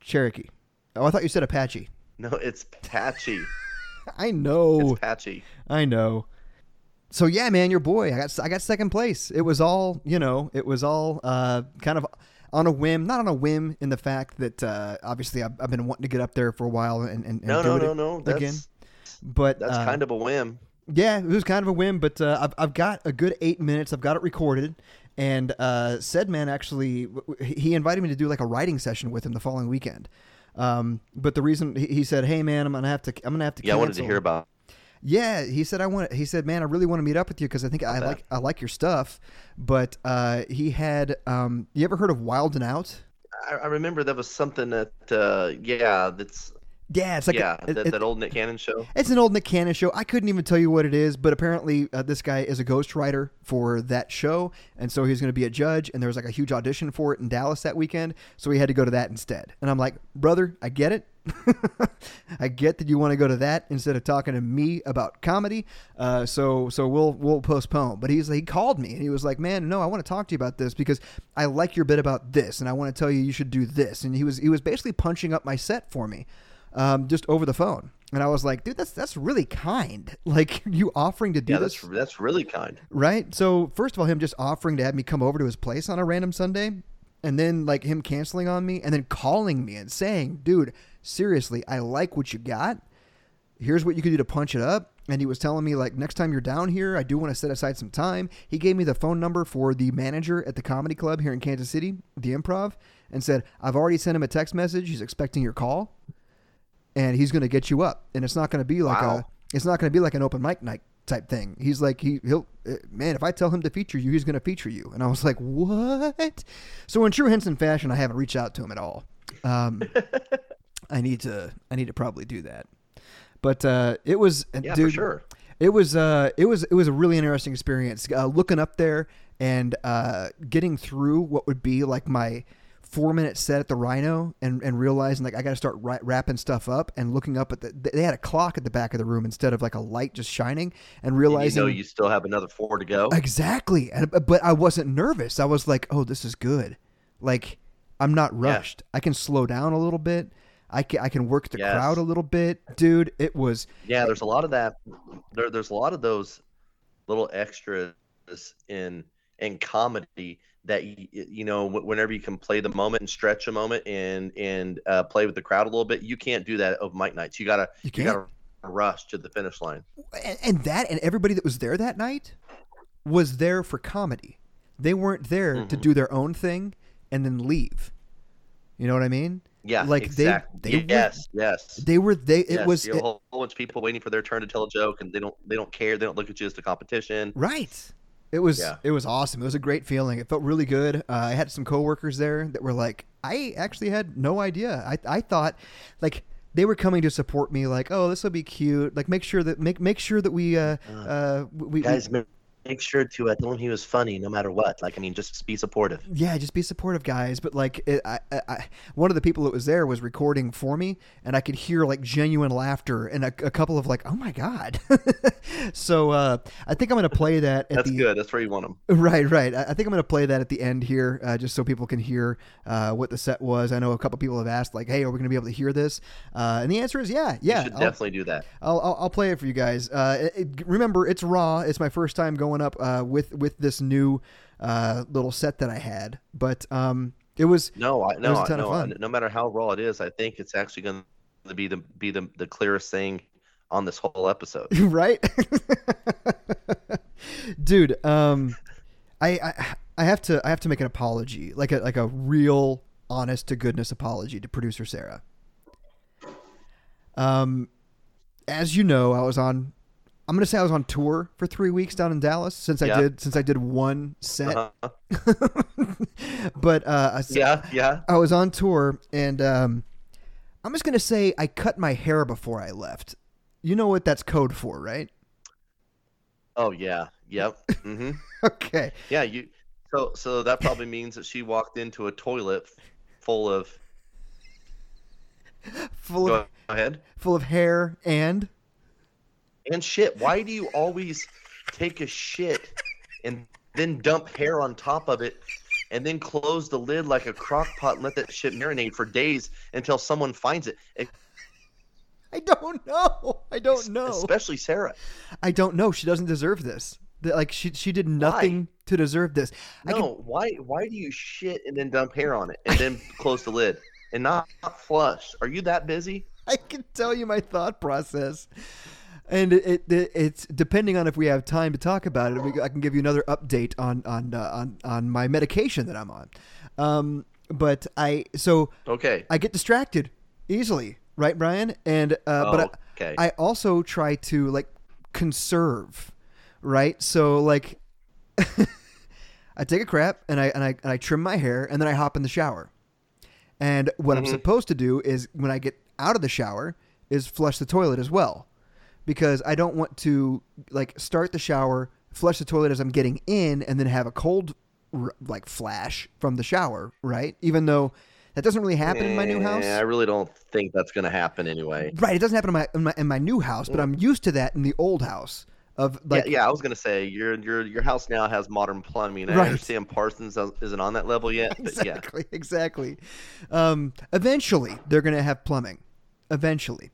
Cherokee. Oh, I thought you said Apache. No, it's Patchy. I know. It's Patchy. I know. So yeah, man, your boy. I got I got second place. It was all you know. It was all uh, kind of on a whim, not on a whim in the fact that uh, obviously I've, I've been wanting to get up there for a while and, and, and No, do no, it no, no. Again. But that's uh, kind of a whim. yeah, it was kind of a whim. But uh, I've I've got a good eight minutes. I've got it recorded. And uh, said man actually, he invited me to do like a writing session with him the following weekend. Um, but the reason he he said, "Hey man, I'm gonna have to, I'm gonna have to." Yeah, I wanted to hear about. Yeah, he said I want. He said, "Man, I really want to meet up with you because I think I that. like I like your stuff." But uh, he had. Um, you ever heard of Wild 'N Out? I, I remember that was something that. Uh, yeah, that's Yeah, it's like yeah, a, that, it- that old Nick Cannon show. it's an old Nick Cannon show. I couldn't even tell you what it is, but apparently uh, this guy is a ghostwriter for that show, and so he's going to be a judge. And there was like a huge audition for it in Dallas that weekend, so he had to go to that instead. And I'm like, brother, I get it. I get that you want to go to that instead of talking to me about comedy. Uh, so so we'll we'll postpone. But he's he called me and he was like, man, no, I want to talk to you about this because I like your bit about this, and I want to tell you you should do this. And he was he was basically punching up my set for me um, just over the phone. And I was like, dude, that's that's really kind. Like you offering to do Yeah, this, that's that's really kind. right? So first of all, him just offering to have me come over to his place on a random Sunday, and then like him canceling on me, and then calling me and saying, dude, seriously, I like what you got. Here's what you could do to punch it up. And he was telling me like next time you're down here, I do want to set aside some time. He gave me the phone number for the manager at the comedy club here in Kansas City, the Improv, and said I've already sent him a text message. He's expecting your call and he's going to get you up and it's not going to be like Wow. a it's not going to be like an open mic night type thing he's like he he'll uh, man if i tell him to feature you he's going to feature you and i was like what so in true henson fashion i haven't reached out to him at all um i need to i need to probably do that but uh it was Yeah, dude, for sure. it was uh, it was it was a really interesting experience. Uh, looking up there and uh, getting through what would be like my four minute set at the Rhino, and, and realizing like I got to start ri- wrapping stuff up, and looking up at the they had a clock at the back of the room instead of like a light just shining, and realizing You know, you still have another four to go. exactly, and uh, but I wasn't nervous. I was like, oh, this is good. Like I'm not rushed. I can slow down a little bit. I can, I can work the Yes. crowd a little bit, dude. It was Yeah, there's a lot of that. There, there's a lot of those little extras in in comedy that you know whenever you can play the moment and stretch a moment and and uh, play with the crowd a little bit. You can't do that of mic nights. You gotta You you, gotta rush to the finish line. and, and that and everybody that was there that night was there for comedy. They weren't there to Mhm. do their own thing and then leave. You know what I mean? Yeah, Like, they- exactly. they were- yes, yes. They were they it yes. was a whole, whole bunch of people waiting for their turn to tell a joke, and they don't they don't care. They don't look at you as the competition. right. It was Yeah. it was awesome. It was a great feeling. It felt really good. Uh, I had some coworkers there that were like, I actually had no idea. I I thought like they were coming to support me like, "Oh, this will be cute. Like make sure that make make sure that we uh uh we, we Guys, me- make sure to uh, tell him he was funny no matter what. Like, I mean, just be supportive. Yeah, just be supportive, guys. But like, it, I, I, one of the people that was there was recording for me, and I could hear like genuine laughter and a, a couple of like, "Oh my god!" so uh, I think I'm gonna play that. At That's the, good. That's where you want them. Right, right. I I think I'm gonna play that at the end here, uh, just so people can hear uh, what the set was. I know a couple people have asked, like, "Hey, are we gonna be able to hear this?" Uh, and the answer is, yeah, yeah. you should I'll- definitely do that. I'll, I'll, I'll play it for you guys. Uh, it- remember, it's raw. It's my first time going up uh, with with this new uh, little set that I had, but um, it was No, I, no, was a I- ton of no. No matter how raw it is, I think it's actually going to be the be the, the clearest thing on this whole episode. right, dude. Um, I, I I have to I have to make an apology, like a like a real honest to goodness apology to producer Sarah. Um, as you know, I was on. I'm gonna say I was on tour for three weeks down in Dallas since I did since I did one set. Uh-huh. but uh, I- Yeah, yeah. I was on tour, and um, I'm just gonna say I cut my hair before I left. You know what that's code for, right? Oh yeah, yep. hmm Okay. Yeah, you. So so that probably means that she walked into a toilet full of. Full Go of ahead. full of hair and And shit. Why do you always take a shit and then dump hair on top of it? And then close the lid like a crock pot and let that shit marinate for days until someone finds it. I don't know. I don't know. Especially Sarah. I don't know. She doesn't deserve this. Like she she did nothing to deserve this. I No, can, why why do you shit and then dump hair on it and then close the lid and not, not flush? Are you that busy? I can tell you my thought process. And it, it it's depending on if we have time to talk about it. We, I can give you another update on on uh, on on my medication that I'm on. Um, but I so Okay. I get distracted easily, right, Brian? And uh, but Oh, I, okay. I also try to like conserve, right? So like, I take a crap and I and I and I trim my hair and then I hop in the shower. And what I'm Mhm. supposed to do is when I get out of the shower is flush the toilet as well, because I don't want to like start the shower, flush the toilet as I'm getting in, and then have a cold like flash from the shower, right? Even though that doesn't really happen in my new house. Eh, I really don't think that's gonna happen anyway. Right, it doesn't happen in my in my, in my new house, but I'm used to that in the old house. Of like, yeah, yeah, I was gonna say your your your house now has modern plumbing. I Right. understand Parsons isn't on that level yet, but yeah. exactly, exactly. Um, eventually, they're gonna have plumbing. Eventually,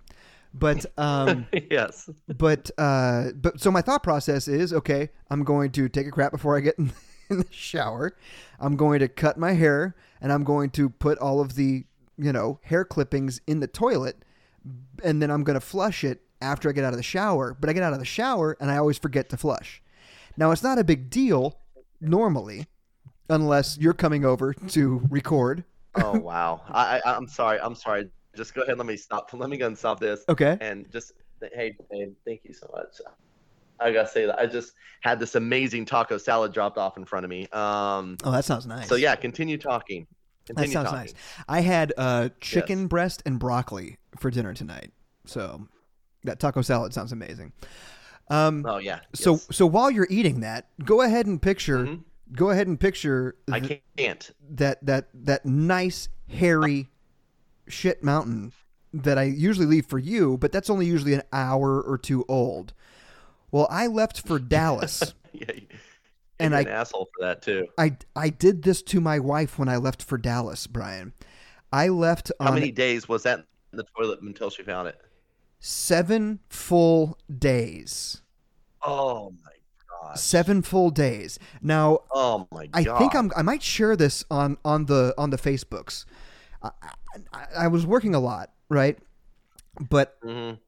but um, yes. but uh, but so my thought process is okay. I'm going to take a crap before I get in, in the shower. I'm going to cut my hair, and I'm going to put all of the you know hair clippings in the toilet, and then I'm going to flush it after I get out of the shower. But I get out of the shower, and I always forget to flush. Now it's not a big deal normally, unless you're coming over to record. Oh wow. I, I I'm sorry. I'm sorry. Just go ahead. Let me stop. Let me go and stop this. Okay. And just hey, babe, thank you so much. I gotta say that I just had this amazing taco salad dropped off in front of me. Um. Oh, that sounds nice. So yeah, continue talking. That sounds talking. nice. I had uh, chicken breast and broccoli for dinner tonight. So that taco salad sounds amazing. Um, Oh yeah. so yes. so while you're eating that, go ahead and picture. Mhm. Go ahead and picture I can't. that that that nice hairy shit mountain that I usually leave for you, but that's only usually an hour or two old. Well, I left for Dallas. Yeah. And I- an asshole for that too. I I did this to my wife when I left for Dallas, Brian. I left on How on many days was that in the toilet until she found it? seven full days. Oh my god. Seven full days. Now, Oh my I think I'm. I might share this on on the on the Facebooks. I, I, I was working a lot, right? But Mhm.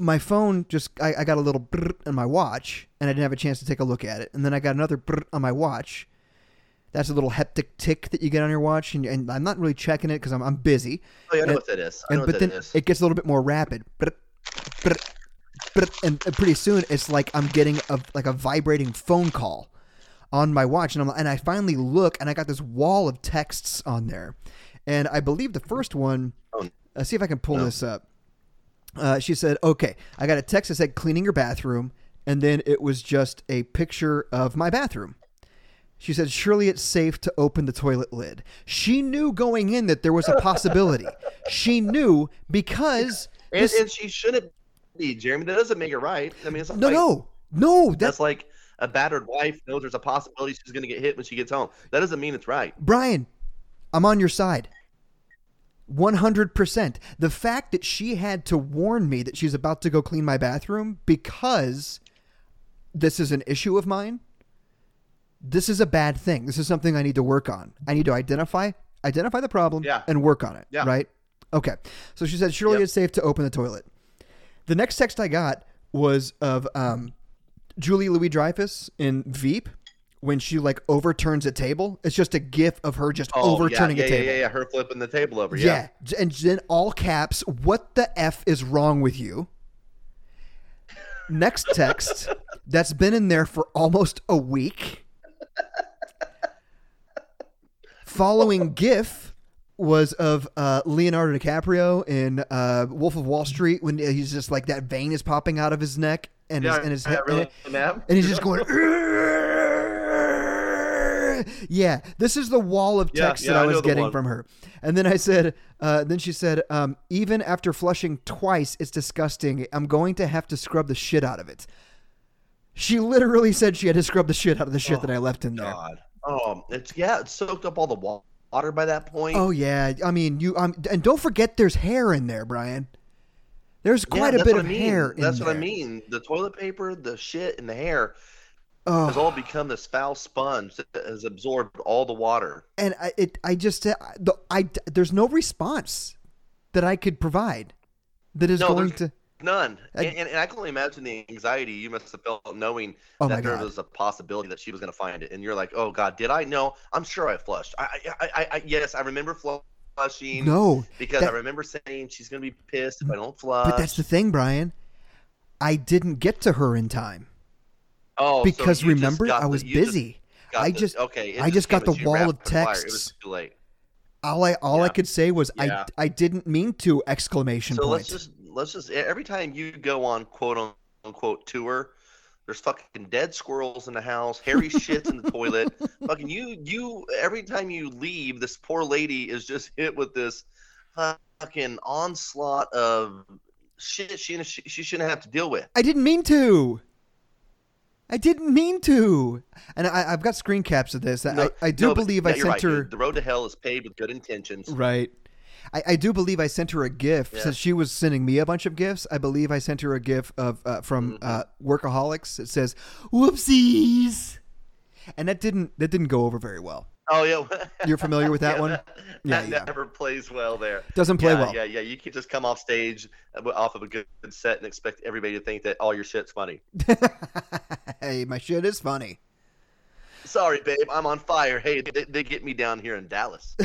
my phone just I, I got a little on my watch, and I didn't have a chance to take a look at it. And then I got another on my watch. That's a little hectic tick that you get on your watch, and, and I'm not really checking it because I'm I'm busy. Oh yeah, I know And- what that is. I and but what then is. it gets a little bit more rapid. And pretty soon it's like I'm getting a like a vibrating phone call on my watch, and I'm and I finally look, and I got this wall of texts on there, and I believe the first one. Oh. Uh, see if I can pull No. this up. Uh, she said, "Okay, I got a text that said cleaning your bathroom, and then it was just a picture of my bathroom. She said, Surely it's safe to open the toilet lid. She knew going in that there was a possibility. she knew because. And, this- and she shouldn't be, Jeremy. That doesn't make it right. I mean, it's no, like, no, no. That's That's like a battered wife knows there's a possibility she's going to get hit when she gets home. That doesn't mean it's right. Brian, I'm on your side. 100%. The fact that she had to warn me that she's about to go clean my bathroom because this is an issue of mine, this is a bad thing. This is something I need to work on. I need to identify identify the problem Yeah. and work on it, Yeah. right? Okay. So she said surely Yep. it's safe to open the toilet. The next text I got was of um, Julie Louis Dreyfus in Veep when she like overturns a table. It's just a gif of her just Oh, overturning yeah, a table. Yeah, yeah, yeah, her flipping the table over. Yeah. Yeah. And then all caps, what the F is wrong with you? Next text that's been in there for almost a week. Following GIF was of uh, Leonardo DiCaprio in uh, Wolf of Wall Street when he's just like that vein is popping out of his neck and his, and his head. really, and- and he's just going. Yeah, this is the wall of Yeah, text yeah, that I I was getting one. from her. And then I said, uh, then she said, um, even after flushing twice, it's disgusting. I'm going to have to scrub the shit out of it. She literally said she had to scrub the shit out of the shit that I left in there. God. Oh, it's yeah, it soaked up all the water by that point. Oh yeah, I mean you. Um, and don't forget, there's hair in there, Brian. There's Yeah, quite a bit of I mean. hair in That's there. what I mean. The toilet paper, the shit, and the hair has Oh, all become this foul sponge that has absorbed all the water. and I, it, I just, uh, the, I, there's no response that I could provide that is No, going to. None. I- and, and, I can only imagine the anxiety you must have felt knowing Oh that there God. was a possibility that she was going to find it. And you're like, oh God, did I? No, I'm sure I flushed. I, I, I, I yes, I remember flushing No, because that- I remember saying she's going to be pissed if I don't flush. but that's the thing, Brian. I didn't get to her in time oh, because just remember I was just busy. I the- just- okay. I just got the wall of the fire. It was texts. too late. all I all I could say was Yeah. I I didn't mean to exclamation So point. let's just let's just every time you go on quote unquote tour, there's fucking dead squirrels in the house, hairy shits in the toilet. Fucking you you every time you leave, this poor lady is just hit with this fucking onslaught of shit she she, she shouldn't have to deal with. I didn't mean to. I didn't mean to. And I, I've got screen caps of this. I, No, I do no, but- believe yeah, I sent right, her. The road to hell is paved with good intentions. Right. I, I do believe I sent her a gift Yeah. since she was sending me a bunch of gifts. I believe I sent her a gift of uh, from Mm-hmm. uh, Workaholics. It says "Whoopsies," and that didn't that didn't go over very well. Oh yeah, You're familiar with that Yeah, one? That, Yeah, that yeah. never plays well there. Doesn't play yeah, well. Yeah, yeah. You can't just come off stage uh, off of a good set and expect everybody to think that all your shit's funny. hey, my shit is funny. Sorry, babe, I'm on fire. Hey, they, they get me down here in Dallas.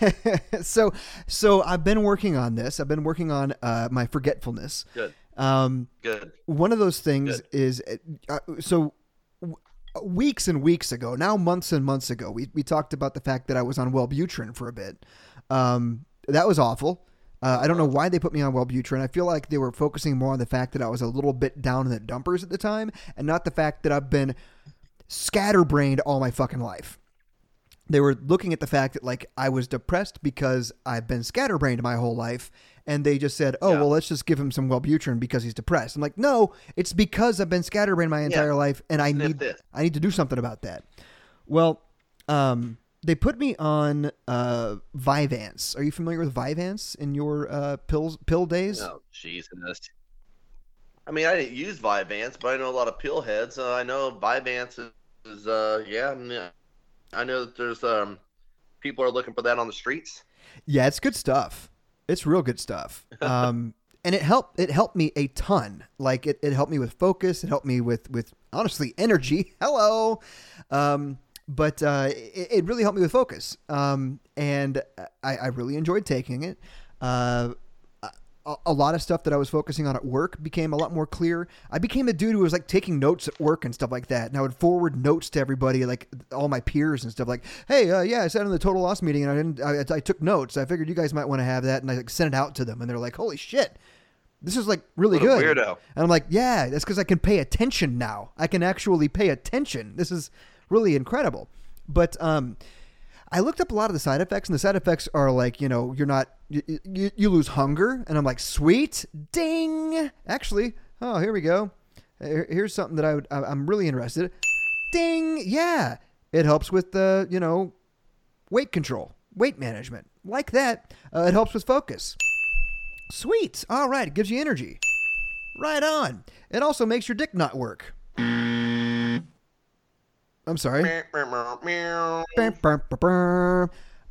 so so I've been working on this. I've been working on uh, my forgetfulness. Good, Um, good. one of those things Good. is uh, so weeks and weeks ago now months and months ago we, we talked about the fact that i was on wellbutrin for a bit. Um, that was awful. Uh, i don't know why they put me on wellbutrin. I feel like they were focusing more on the fact that i was a little bit down in the dumpers at the time and not the fact that i've been scatterbrained all my fucking life. They were looking at the fact that like I was depressed because I've been scatterbrained my whole life, and they just said, "Oh, Yeah. well, let's just give him some Wellbutrin because he's depressed." I'm like, "No, it's because I've been scatterbrained my entire life, and I need this. I need to do something about that." Well, um, they put me on uh, Vyvanse. Are you familiar with Vyvanse in your uh, pills pill days? Oh, Jesus. I mean, I didn't use Vyvanse, but I know a lot of pill heads. Uh, I know Vyvanse is, uh, yeah. I know that there's um, people are looking for that on the streets. Yeah, it's good stuff. It's real good stuff. Um, and it helped. It helped me a ton. Like it, it helped me with focus. It helped me with with honestly energy. Hello. Um, but uh, it, it really helped me with focus. Um, and I, I really enjoyed taking it. Uh, a, a lot of stuff that I was focusing on at work became a lot more clear. I became a dude who was like taking notes at work and stuff like that. And I would forward notes to everybody, like all my peers and stuff. Like, hey, uh, yeah, I sat in the total loss meeting and I didn't. I, I took notes. I figured you guys might want to have that, and I like, sent it out to them, and they're like, holy shit. This is like really good. weirdo. And I'm like, yeah, that's because I can pay attention now. I can actually pay attention. This is really incredible. But um, I looked up a lot of the side effects, and the side effects are like, you know, you're not, you, you, you lose hunger. And I'm like, sweet, ding. Actually, oh, here we go. Here- Here's something that I would, I'm really interested. Ding, yeah, it helps with the, you know, weight control, weight management, like that. Uh, it helps with focus. Sweet. All right, it gives you energy. Right on. It also makes your dick not work. I'm sorry.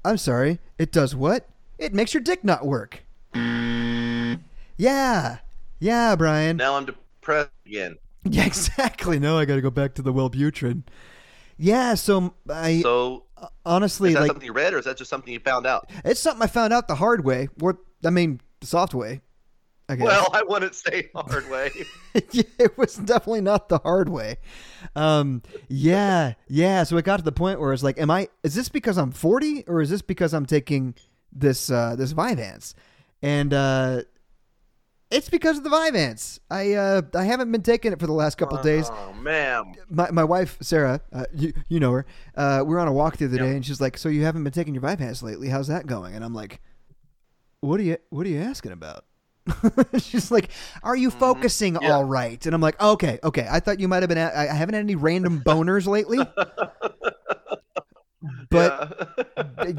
I'm sorry. It does what? It makes your dick not work. Yeah. Yeah, Brian. Now I'm depressed again. Yeah, exactly. No, I got to go back to the Wellbutrin. Yeah, so I So honestly is that like something you read, or is that just something you found out? it's something I found out the hard way, or I mean, the soft way. I guess. Well, I wouldn't say hard way. yeah, it was definitely not the hard way. Um, yeah, yeah. So it got to the point where it's like, am I? Is this because I'm 40, or is this because I'm taking this uh, this Vyvanse? And uh, it's because of the Vyvanse. I uh, I haven't been taking it for the last couple days. Oh man. My, my wife Sarah, uh, you you know her. Uh, we were on a walk the other day, and she's like, "So you haven't been taking your Vyvanse lately? How's that going?" And I'm like, "What are you What are you asking about?" she's like, "Are you focusing Mm-hmm. Yeah. all right?" And I'm like, "Okay, okay. I thought you might have been. At, I haven't had any random boners lately, but Yeah.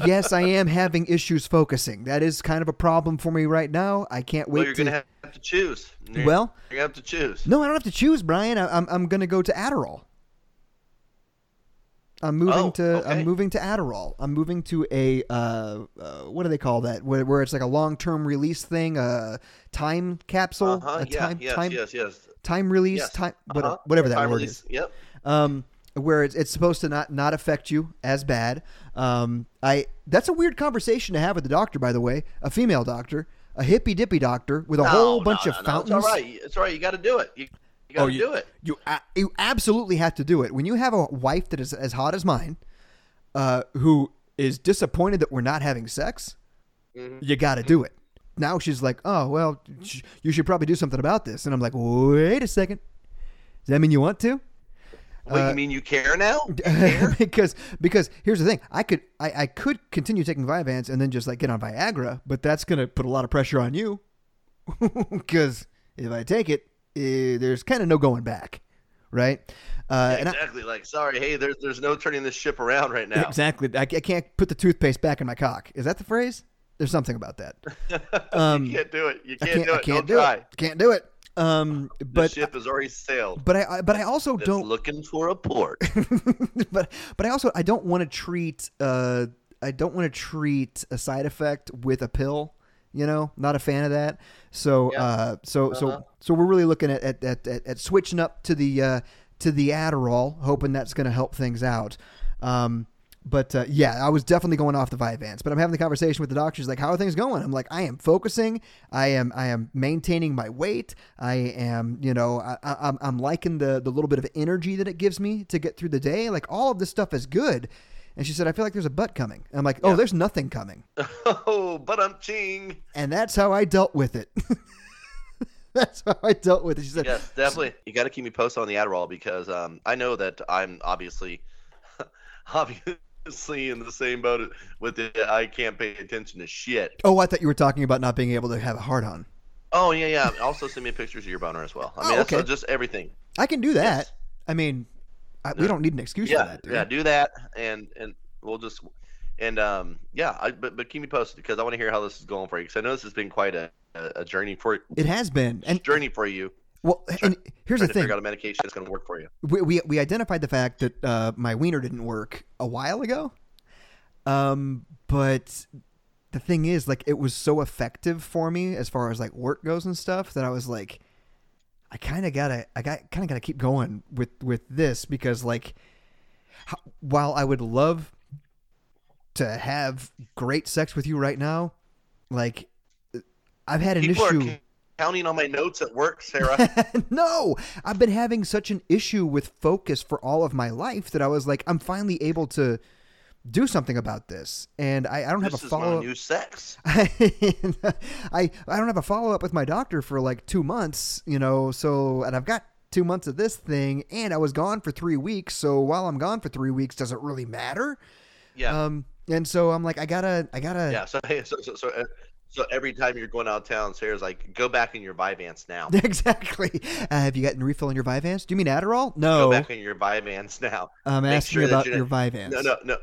yes, I am having issues focusing. That is kind of a problem for me right now. I can't wait well, you're to. gonna have to choose. You're, well, gonna have to choose. no, I don't have to choose, Brian. I, I'm I'm gonna go to Adderall. I'm moving Oh, to okay. I'm moving to Adderall. I'm moving to a uh, uh, what do they call that? Where, where it's like a long term release thing, a time capsule, Uh-huh. a Yeah. time yes. time yes. Yes. time release, Yes. time Uh-huh. whatever that Time word release. is. Yep. Um, where it's, it's supposed to not not affect you as bad. Um, I that's a weird conversation to have with the doctor, by the way, a female doctor, a hippy dippy doctor with a No, whole no, bunch no, of no, fountains. It's all right. It's all right. You got to do it. You, you got to Oh, do it. You you absolutely have to do it. When you have a wife that is as hot as mine, uh, who is disappointed that we're not having sex, Mhm. you got to do it. Now she's like, "Oh well, sh- you should probably do something about this," and I'm like, "Wait a second. Does that mean you want to?" Wait, Uh, you mean you care now? Care? because because here's the thing, I could I, I could continue taking Vyvanse and then just like get on Viagra, but that's gonna put a lot of pressure on you. Because if I take it, eh, there's kind of no going back, right? Uh, and I, exactly. like, sorry, hey, there's there's no turning this ship around right now. exactly, I, I can't put the toothpaste back in my cock. Is that the phrase? There's something about that. Um, you can't do it. You I can't, can't. do I it. can't Don't do try. it. Can't do it. Um, The but ship has already sailed. but I I- but I also It's don't looking for a port. but but I also I don't want to treat uh I don't want to treat a side effect with a pill. You know, not a fan of that. So Yeah. uh so Uh-huh. so so we're really looking at at, at, at, at switching up to the uh to the Adderall, hoping that's going to help things out. Um but uh, yeah, I was definitely going off the Vyvanse. But I'm having the conversation with the doctor. She's like, "How are things going?" I'm like, "I am focusing. I am. I am maintaining my weight. I am. You know, I, I'm. I'm liking the the little bit of energy that it gives me to get through the day. Like all of this stuff is good." And she said, "I feel like there's a butt coming." And I'm like, "Oh, Yeah. there's nothing coming." oh, but I'm ching. And that's how I dealt with it. that's how I dealt with it. She said, Yes, definitely. You got to keep me posted on the Adderall because um, I know that I'm obviously, obviously in the same boat with it. I can't pay attention to shit. "Oh, I thought you were talking about not being able to have a hard on." Oh yeah, yeah. Also send me pictures of your boner as well. I mean, Oh, okay. just everything. I can do that. Yes. I mean, I, we don't need an excuse for that. Do yeah. Do that, and and we'll just and um yeah. I but but keep me posted because I want to hear how this is going for you because I know this has been quite a a, a journey for It has been, and journey for you. Well, and here's the thing: figure out a medication that's going to work for you. we, we we identified the fact that uh, my wiener didn't work a while ago. Um, but the thing is, like, it was so effective for me as far as like work goes and stuff that I was like, I kind of gotta, I got kind of gotta keep going with with this because like, how, while I would love to have great sex with you right now, like, I've had an People issue. Counting on my notes at work, Sarah. no, I've been having such an issue with focus for all of my life that I was like, I'm finally able to do something about this. And I, I don't This have a follow. new sex. I I don't have a follow up with my doctor for like two months, you know. So and I've got two months of this thing, and I was gone for three weeks. So while I'm gone for three weeks, does it really matter? Yeah. Um, and so I'm like, I gotta, I gotta. yeah. So, hey, so, so, so, uh, so every time you're going out of town, Sarah's like, go back in your Vyvanse now. Exactly. Uh, have you gotten a refill on your Vyvanse? Do you mean Adderall? No. Go back in your Vyvanse now. I'm make asking sure that about your Vyvanse. No, no, no,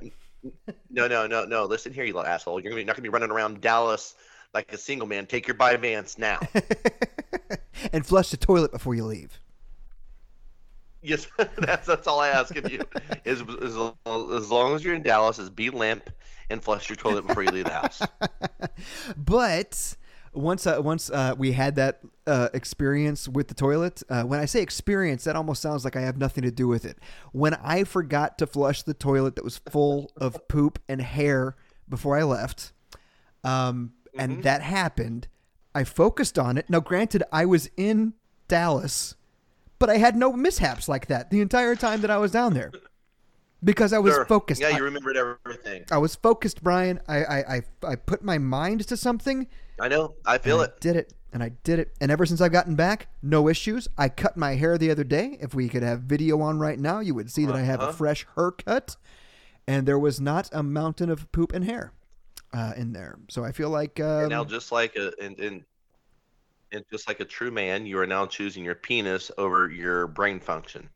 no, no, no, no. Listen here, you little asshole. You're gonna be, not gonna be running around Dallas like a single man. Take your Vyvanse now. and flush the toilet before you leave. yes, that's that's all I ask of you. Is, is as long as you're in Dallas, is be limp and flush your toilet before you leave the house. but once uh, once uh, we had that uh, experience with the toilet, uh, when I say experience, that almost sounds like I have nothing to do with it. When I forgot to flush the toilet that was full of poop and hair before I left, um, and that happened, I focused on it. Now, granted, I was in Dallas, but I had no mishaps like that the entire time that I was down there because I was Sure. focused. Yeah, you remembered everything. I was focused, Brian. I, I, I, I put my mind to something. I know. I feel it. I did it, and I did it. And ever since I've gotten back, no issues. I cut my hair the other day. If we could have video on right now, you would see that I have a Uh-huh. fresh haircut, and there was not a mountain of poop and hair uh, in there. So I feel like um, And now, just like a and, and and just like a true man, you are now choosing your penis over your brain function.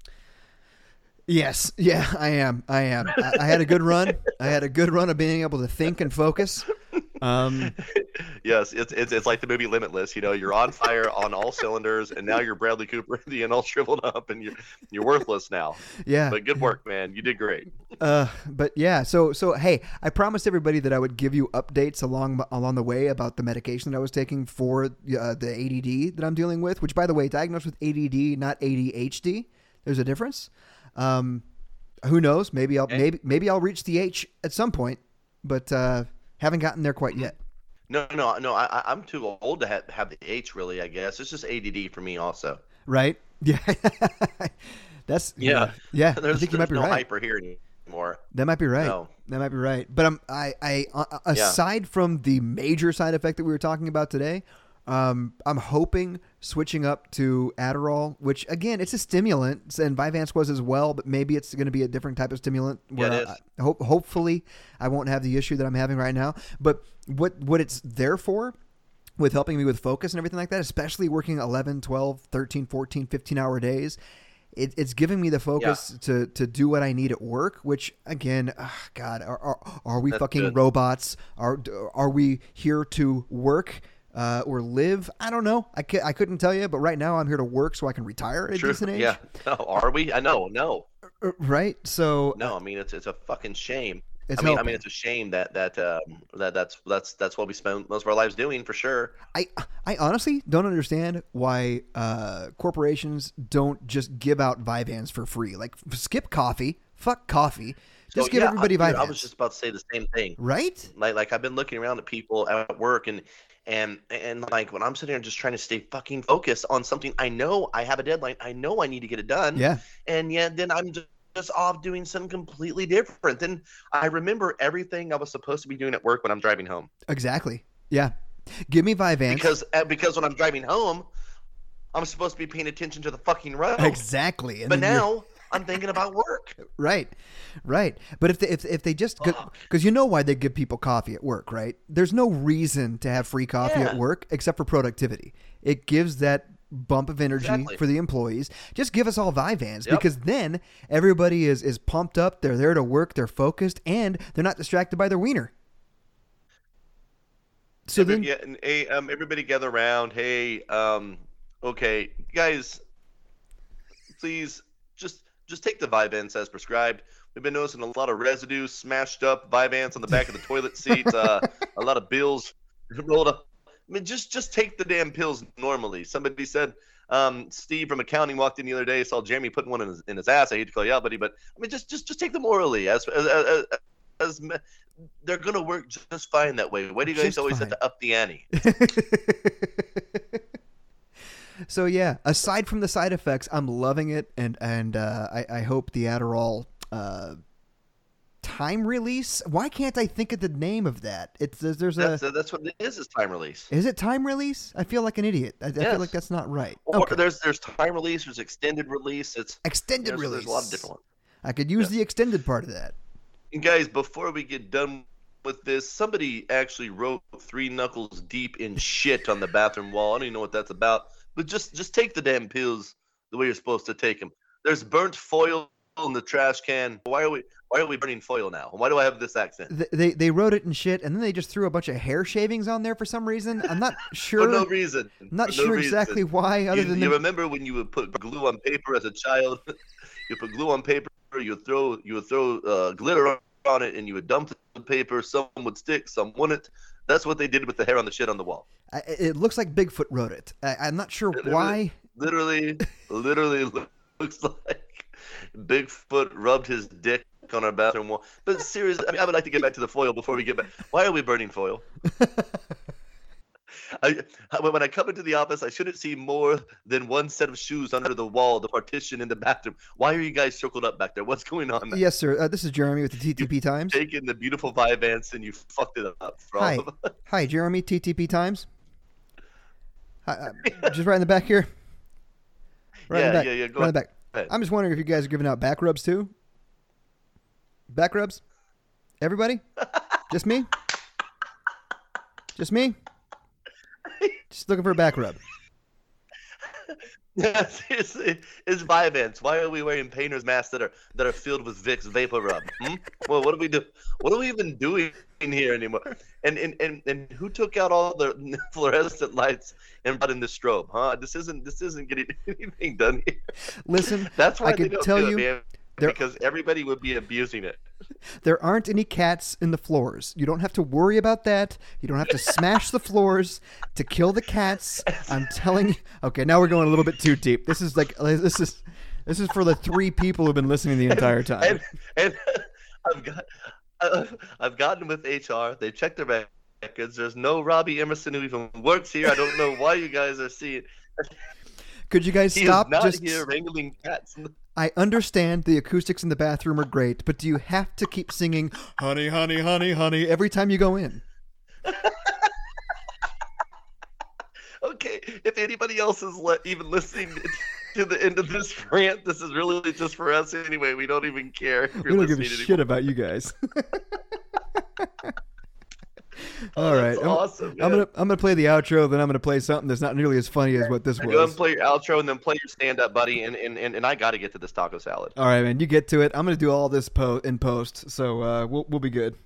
Yes, yeah, I am. I am. I, I had a good run. I had a good run of being able to think and focus. Um, yes, it's, it's it's like the movie Limitless. You know, you're on fire on all cylinders, and now you're Bradley Cooper and all shriveled up, and you're you're worthless now. yeah. But good work, man. You did great. Uh, but yeah, so so hey, I promised everybody that I would give you updates along along the way about the medication that I was taking for uh, the ADD that I'm dealing with. Which, by the way, diagnosed with ADD, not ADHD. There's a difference. Um, who knows? Maybe I'll Okay. maybe maybe I'll reach the H at some point, but uh, haven't gotten there quite yet. No, no, no. I, I- I'm too old to have, have the H. Really, I guess it's just ADD for me, also. Right? Yeah. That's Yeah. yeah. I There's, think you might be no right. hyper here anymore. That might be right. No. That might be right. But I'm I I uh, aside from the major side effect that we were talking about today, um, I'm hoping switching up to Adderall, which again it's a stimulant, and Vyvanse was as well, but maybe it's going to be a different type of stimulant. Yeah, it. I, I hope hopefully I won't have the issue that I'm having right now. But what what it's there for with helping me with focus and everything like that, especially working 11, 12, 13, 14, 15 hour days. It, it's giving me the focus to, to do what I need at work, which again, ugh, God, are, are, are we That's fucking good. robots? Are, are we here to work uh, or live? I don't know. I, I couldn't tell you, but right now I'm here to work so I can retire at a True. decent age. Yeah. No, are we? I know. No. Uh, Right. So No. I mean, it's it's a fucking shame. it's I mean, I mean, it's a shame that that um, that that's that's that's what we spend most of our lives doing for sure. I I honestly don't understand why uh, corporations don't just give out Vyvanse for free. Like skip coffee, fuck coffee, just So, give yeah, everybody I, dude, I was just about to say the same thing. right? Like like I've been looking around at people at work and and and like when I'm sitting there just trying to stay fucking focused on something I know I have a deadline, I know I need to get it done. Yeah. And yet then I'm just just off doing something completely different. Then I remember everything I was supposed to be doing at work when I'm driving home. Exactly. Yeah. Give me Vyvanse. Because uh, because when I'm driving home, I'm supposed to be paying attention to the fucking road. exactly. And But then you're- now I'm thinking about work. right, right. But if they, if if they just because you know why they give people coffee at work, right? There's no reason to have free coffee at work except for productivity. It gives that bump of energy Exactly. for the employees. Just give us all Vyvanse Yep. because then everybody is is pumped up. They're there to work. They're focused and they're not distracted by their wiener. So Every- then, yeah, and, hey, um, everybody gather around. Hey, um, okay, guys, please just just take the Vyvanse as prescribed. We've been noticing a lot of residue, smashed up Vyvanse on the back of the toilet seat. Uh, a lot of bills rolled up. I mean, just just take the damn pills normally. Somebody said. Um, Steve from accounting walked in the other day, saw Jeremy putting one in his, in his ass. I hate to call you out, buddy, but I mean, just just just take them orally. As as, as, as they're gonna work just fine that way. Why do you guys Just always fine. have to up the ante? so yeah, aside from the side effects, I'm loving it, and and uh, I, I hope the Adderall uh, time release. Why can't I think of the name of that? It's there's, there's a. That's, that's what it is. Is time release. Is it time release? I feel like an idiot. I, I feel like that's not right. Or Okay. there's there's time release. There's extended release. It's Extended release. there's a lot of different ones. I could use the extended part of that. And guys, before we get done with this, somebody actually wrote three knuckles deep in shit on the bathroom wall. I don't even know what that's about. But just just take the damn pills the way you're supposed to take them. There's burnt foil in the trash can. Why are we why are we burning foil now? Why do I have this accent? Th- They they wrote it in shit, and then they just threw a bunch of hair shavings on there for some reason. I'm not sure. For no reason. I'm not no sure exactly why, other You, than you the, remember when you would put glue on paper as a child? you put glue on paper. You would throw you would throw uh, glitter on it, and you would dump the paper. Some would stick, some wouldn't. That's what they did with the hair on the shit on the wall. I, it looks like Bigfoot wrote it. I, I'm not sure Literally. why. Literally, literally looks like Bigfoot rubbed his dick on our bathroom wall. But seriously, I mean, I would like to get back to the foil before we get back. Why are we burning foil? I, when I come into the office, I shouldn't see more than one set of shoes under the wall, the partition in the bathroom. Why are you guys circled up back there? What's going on? Yes, sir. Uh, this is Jeremy with the TTP Times. Taking the beautiful Vyvanse and you fucked it up for all Hi. Hi, Jeremy, TTP Times. Hi, uh, just right in the back here. Right in Yeah, the back. yeah, yeah, go right in the back. ahead. I'm just wondering if you guys are giving out back rubs too. Back rubs? Everybody? Just me? Just me? Just looking for a back rub. Seriously, it's Vyvanse. Why are we wearing painters masks that are that are filled with Vicks Vapor Rub? Hmm? Well, what do we do? What are we even doing here anymore? And and, and and who took out all the fluorescent lights and brought in the strobe? Huh? This isn't this isn't getting anything done here. Listen, That's why I can tell you it. There- Because everybody would be abusing it. there aren't any cats in the floors. You don't have to worry about that. You don't have to smash the floors to kill the cats. I'm telling you. Okay, now we're going a little bit too deep. This is like this is this is for the three people who've been listening the entire time. And and I've got uh, I've gotten with HR. They checked their records. There's no Robbie Emerson who even works here. I don't know why you guys are seeing. Could you guys He stop just here wrangling cats. I understand the acoustics in the bathroom are great, but do you have to keep singing "Honey, honey, honey, honey" every time you go in? Okay, if anybody else is le- even listening to the end of this rant, this is really just for us anyway. We don't even care. If you're We don't give a shit about you guys. All right, I'm, awesome. I'm gonna I'm gonna play the outro, then I'm gonna play something that's not nearly as funny as what this was. Go ahead and play your outro and then play your stand up, buddy. And, and, and, and I got to get to this taco salad. All right, man, you get to it. I'm gonna do all this po- in post, so uh, we'll we'll be good.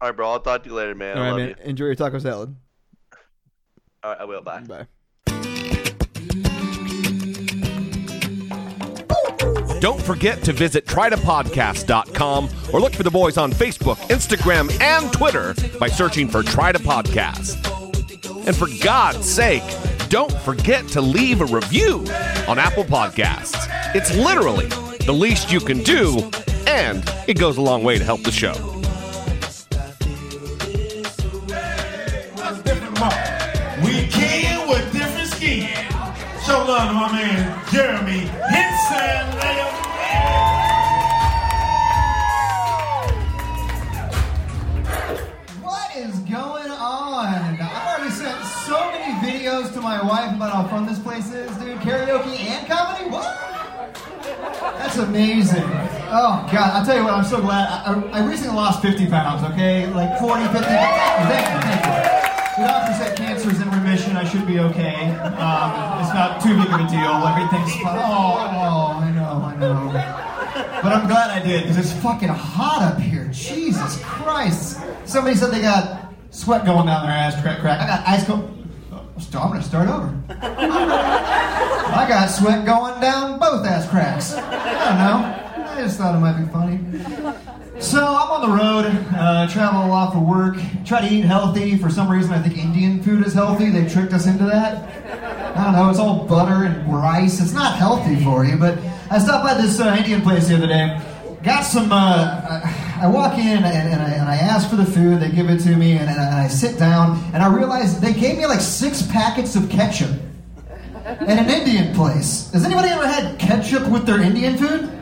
All right, bro. I'll talk to you later, man. all I love man. you. Enjoy your taco salad. All right, I will. Bye. Bye. Don't forget to visit trytopodcast.com or look for the boys on Facebook, Instagram, and Twitter by searching for Try to Podcast. And for God's sake, don't forget to leave a review on Apple Podcasts. It's literally the least you can do, and it goes a long way to help the show. Show love to my man Jeremy Henson. What is going on? I've already sent so many videos to my wife about how fun this place is, dude. Karaoke and comedy? What? That's amazing. Oh, God. I'll tell you what, I'm so glad. I, I, recently lost 50 pounds, okay? Like 40, 50. Thank you, thank you. Doctor said cancer's in I should be okay. Um, it's not too big of a deal. Everything's fine. Oh, oh, I know, I know. But I'm glad I did because it's fucking hot up here. Jesus Christ. Somebody said they got sweat going down their ass crack crack. I got ice cold. Oh, I'm gonna start over. I got sweat going down both ass cracks. I don't know. I just thought it might be funny. So I'm on the road, uh, travel a lot for work, try to eat healthy. For some reason, I think Indian food is healthy. They tricked us into that. I don't know. It's all butter and rice. It's not healthy for you. But I stopped by this uh, Indian place the other day. Got some. Uh, I, walk in and, and, I, and I ask for the food. They give it to me, and, and I sit down, and I realize they gave me like six packets of ketchup at an Indian place. Has anybody ever had ketchup with their Indian food?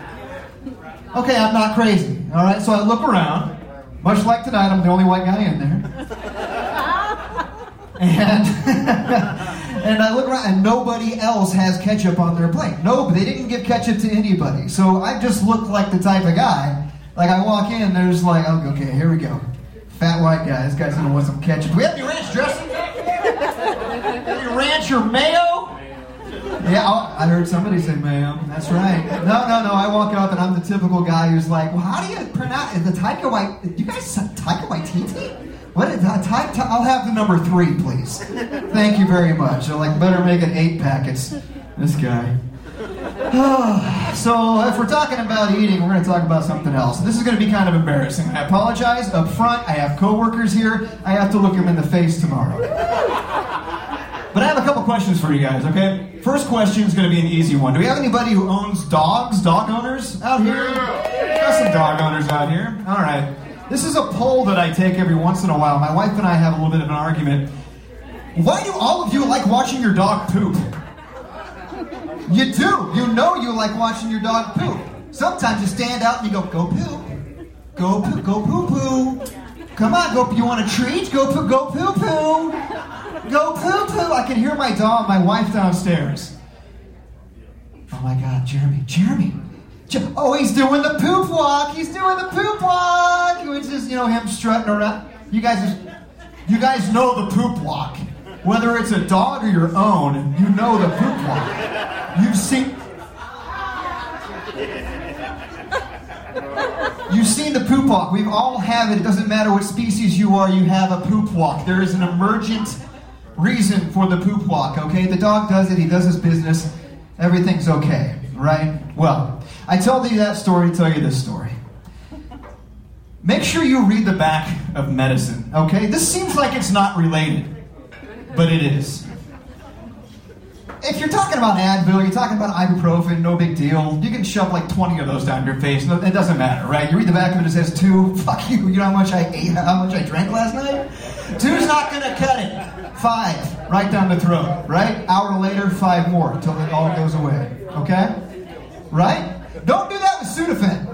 Okay, I'm not crazy. All right, so I look around. Much like tonight, I'm the only white guy in there. And and I look around, and nobody else has ketchup on their plate. No, they didn't give ketchup to anybody. So I just look like the type of guy. Like I walk in, there's like, oh, okay, here we go. Fat white guy. This guy's gonna want some ketchup. Do we have any ranch dressing? any ranch or mayo? Yeah, oh, I heard somebody say ma'am. That's right. No, no, no. I walk up and I'm the typical guy who's like, well, how do you pronounce the Taika White? You guys Taika Waititi? What is uh, that? Ty, Ty, I'll have the number three, please. Thank you very much. They're like, better make it eight packets. This guy. so if we're talking about eating, we're going to talk about something else. This is going to be kind of embarrassing. I apologize up front. I have coworkers here. I have to look them in the face tomorrow. But I have a couple questions for you guys, okay? First question is going to be an easy one. Do we have anybody who owns dogs, dog owners out here? Got some dog owners out here. All right. This is a poll that I take every once in a while. My wife and I have a little bit of an argument. Why do all of you like watching your dog poop? You do. You know you like watching your dog poop. Sometimes you stand out and you go, go poop. Go poop, go poo poo. Come on, go. You want a treat? Go poo, go poo poo. Go poo poo. I can hear my dog, my wife downstairs. Oh my God, Jeremy, Jeremy. Je- Oh, he's doing the poop walk. He's doing the poop walk, which is you know him strutting around. You guys, you guys know the poop walk. Whether it's a dog or your own, you know the poop walk. You've seen. You've seen the poop walk. We've all have it. It doesn't matter what species you are, you have a poop walk. There is an emergent reason for the poop walk, okay? The dog does it, he does his business, everything's okay, right? Well, I told you that story to tell you this story. Make sure you read the back of medicine, okay? This seems like it's not related, but it is. If you're talking about Advil, you're talking about ibuprofen, no big deal. You can shove like 20 of those down your face. It doesn't matter, right? You read the back of it, it says two. Fuck you. You know how much I ate, how much I drank last night? Two's not gonna cut it. Five, right down the throat, right? Hour later, five more until it all goes away. Okay? Right? Don't do that with Sudafed.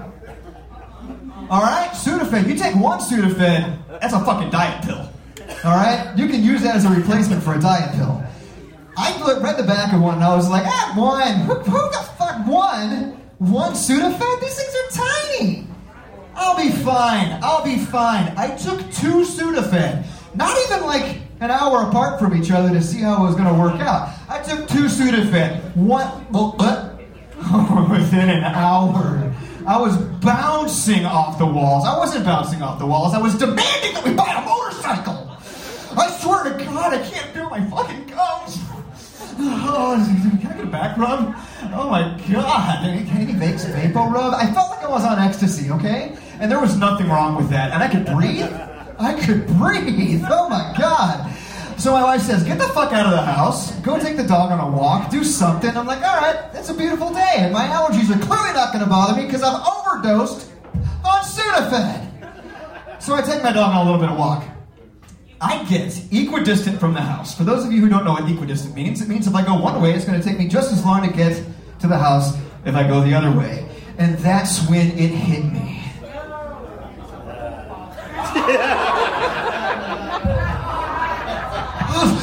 All right, Sudafed. You take one Sudafed, that's a fucking diet pill. All right, you can use that as a replacement for a diet pill. I looked- read the back of one and I was like, ah, one. Who, who the fuck one? One Sudafed? These things are tiny. I'll be fine. I'll be fine. I took two Sudafed, not even like an hour apart from each other to see how it was going to work out. I took two Sudafed. Well, uh, within an hour, I was bouncing off the walls. I wasn't bouncing off the walls. I was demanding that we buy a motorcycle. I swear to God, I can't feel my fucking gums. Oh, can I get a back rub? Oh my God. Any, any Vicks Vapo rub? I felt like I was on ecstasy, okay? And there was nothing wrong with that. And I could breathe. I could breathe. Oh my God. So my wife says, get the fuck out of the house. Go take the dog on a walk. Do something. I'm like, all right, it's a beautiful day. And my allergies are clearly not going to bother me because I've overdosed on Sudafed. So I take my dog on a little bit of walk. I get equidistant from the house. For those of you who don't know what equidistant means, it means if I go one way, it's going to take me just as long to get to the house if I go the other way. And that's when it hit me.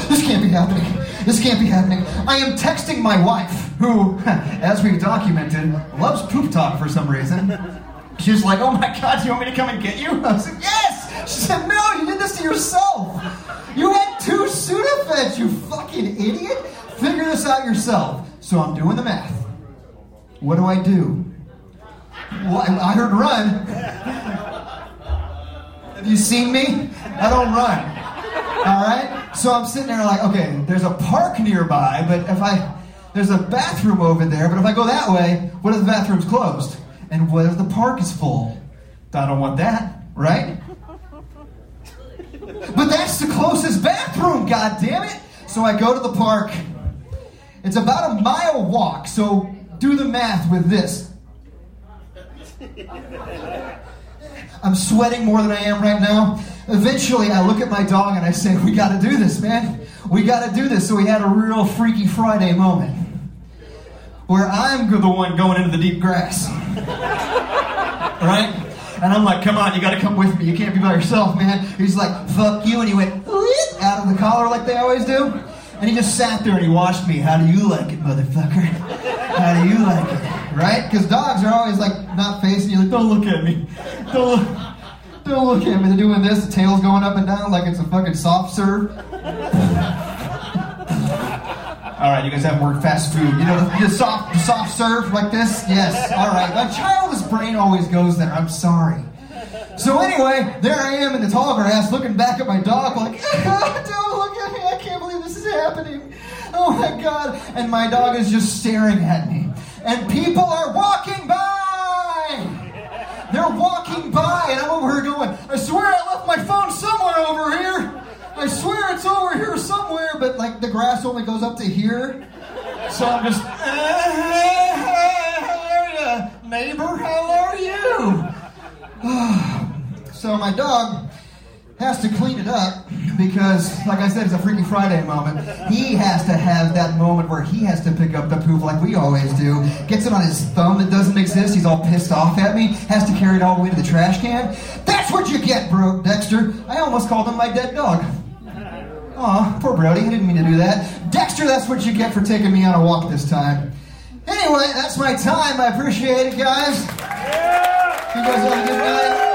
This can't be happening. This can't be happening. I am texting my wife, who, as we've documented, loves poop talk for some reason. She's like, oh my god, do you want me to come and get you? I said, yes! She said, no, you did this to yourself. You had two Sudafeds, you fucking idiot. Figure this out yourself. So I'm doing the math. What do I do? Well, I heard run. Have you seen me? I don't run. All right? So I'm sitting there like, okay, there's a park nearby, but if I, there's a bathroom over there, but if I go that way, what if the bathroom's closed? And what if the park is full? I don't want that, right? But that's the closest bathroom, god damn it! So I go to the park. It's about a mile walk, so do the math with this. I'm sweating more than I am right now. Eventually, I look at my dog and I say, We gotta do this, man. We gotta do this. So we had a real Freaky Friday moment where I'm the one going into the deep grass. right? And I'm like, come on, you gotta come with me. You can't be by yourself, man. He's like, fuck you. And he went out of the collar like they always do. And he just sat there and he watched me. How do you like it, motherfucker? How do you like it? Right? Because dogs are always like not facing you, like, don't look at me. Don't look. Don't look at me. They're doing this. The tail's going up and down like it's a fucking soft serve. All right, you guys haven't worked fast food. You know the, soft, soft serve like this. Yes. All right. My child's brain always goes there. I'm sorry. So anyway, there I am in the tall grass, looking back at my dog, like, don't look at me. I can't believe this is happening. Oh my god! And my dog is just staring at me, and people are walking by. They're walking by, and I'm over here going, I swear I left my phone somewhere over here. I swear it's over here somewhere, but like the grass only goes up to here. So I'm just, how are you, neighbor? How are you? so my dog has to clean it up because, like I said, it's a Freaky Friday moment. He has to have that moment where he has to pick up the poop like we always do. Gets it on his thumb that doesn't exist. He's all pissed off at me. Has to carry it all the way to the trash can. That's what you get, bro, Dexter. I almost called him my dead dog. Aw, poor Brody. I didn't mean to do that. Dexter, that's what you get for taking me on a walk this time. Anyway, that's my time. I appreciate it, guys. You guys have a good night.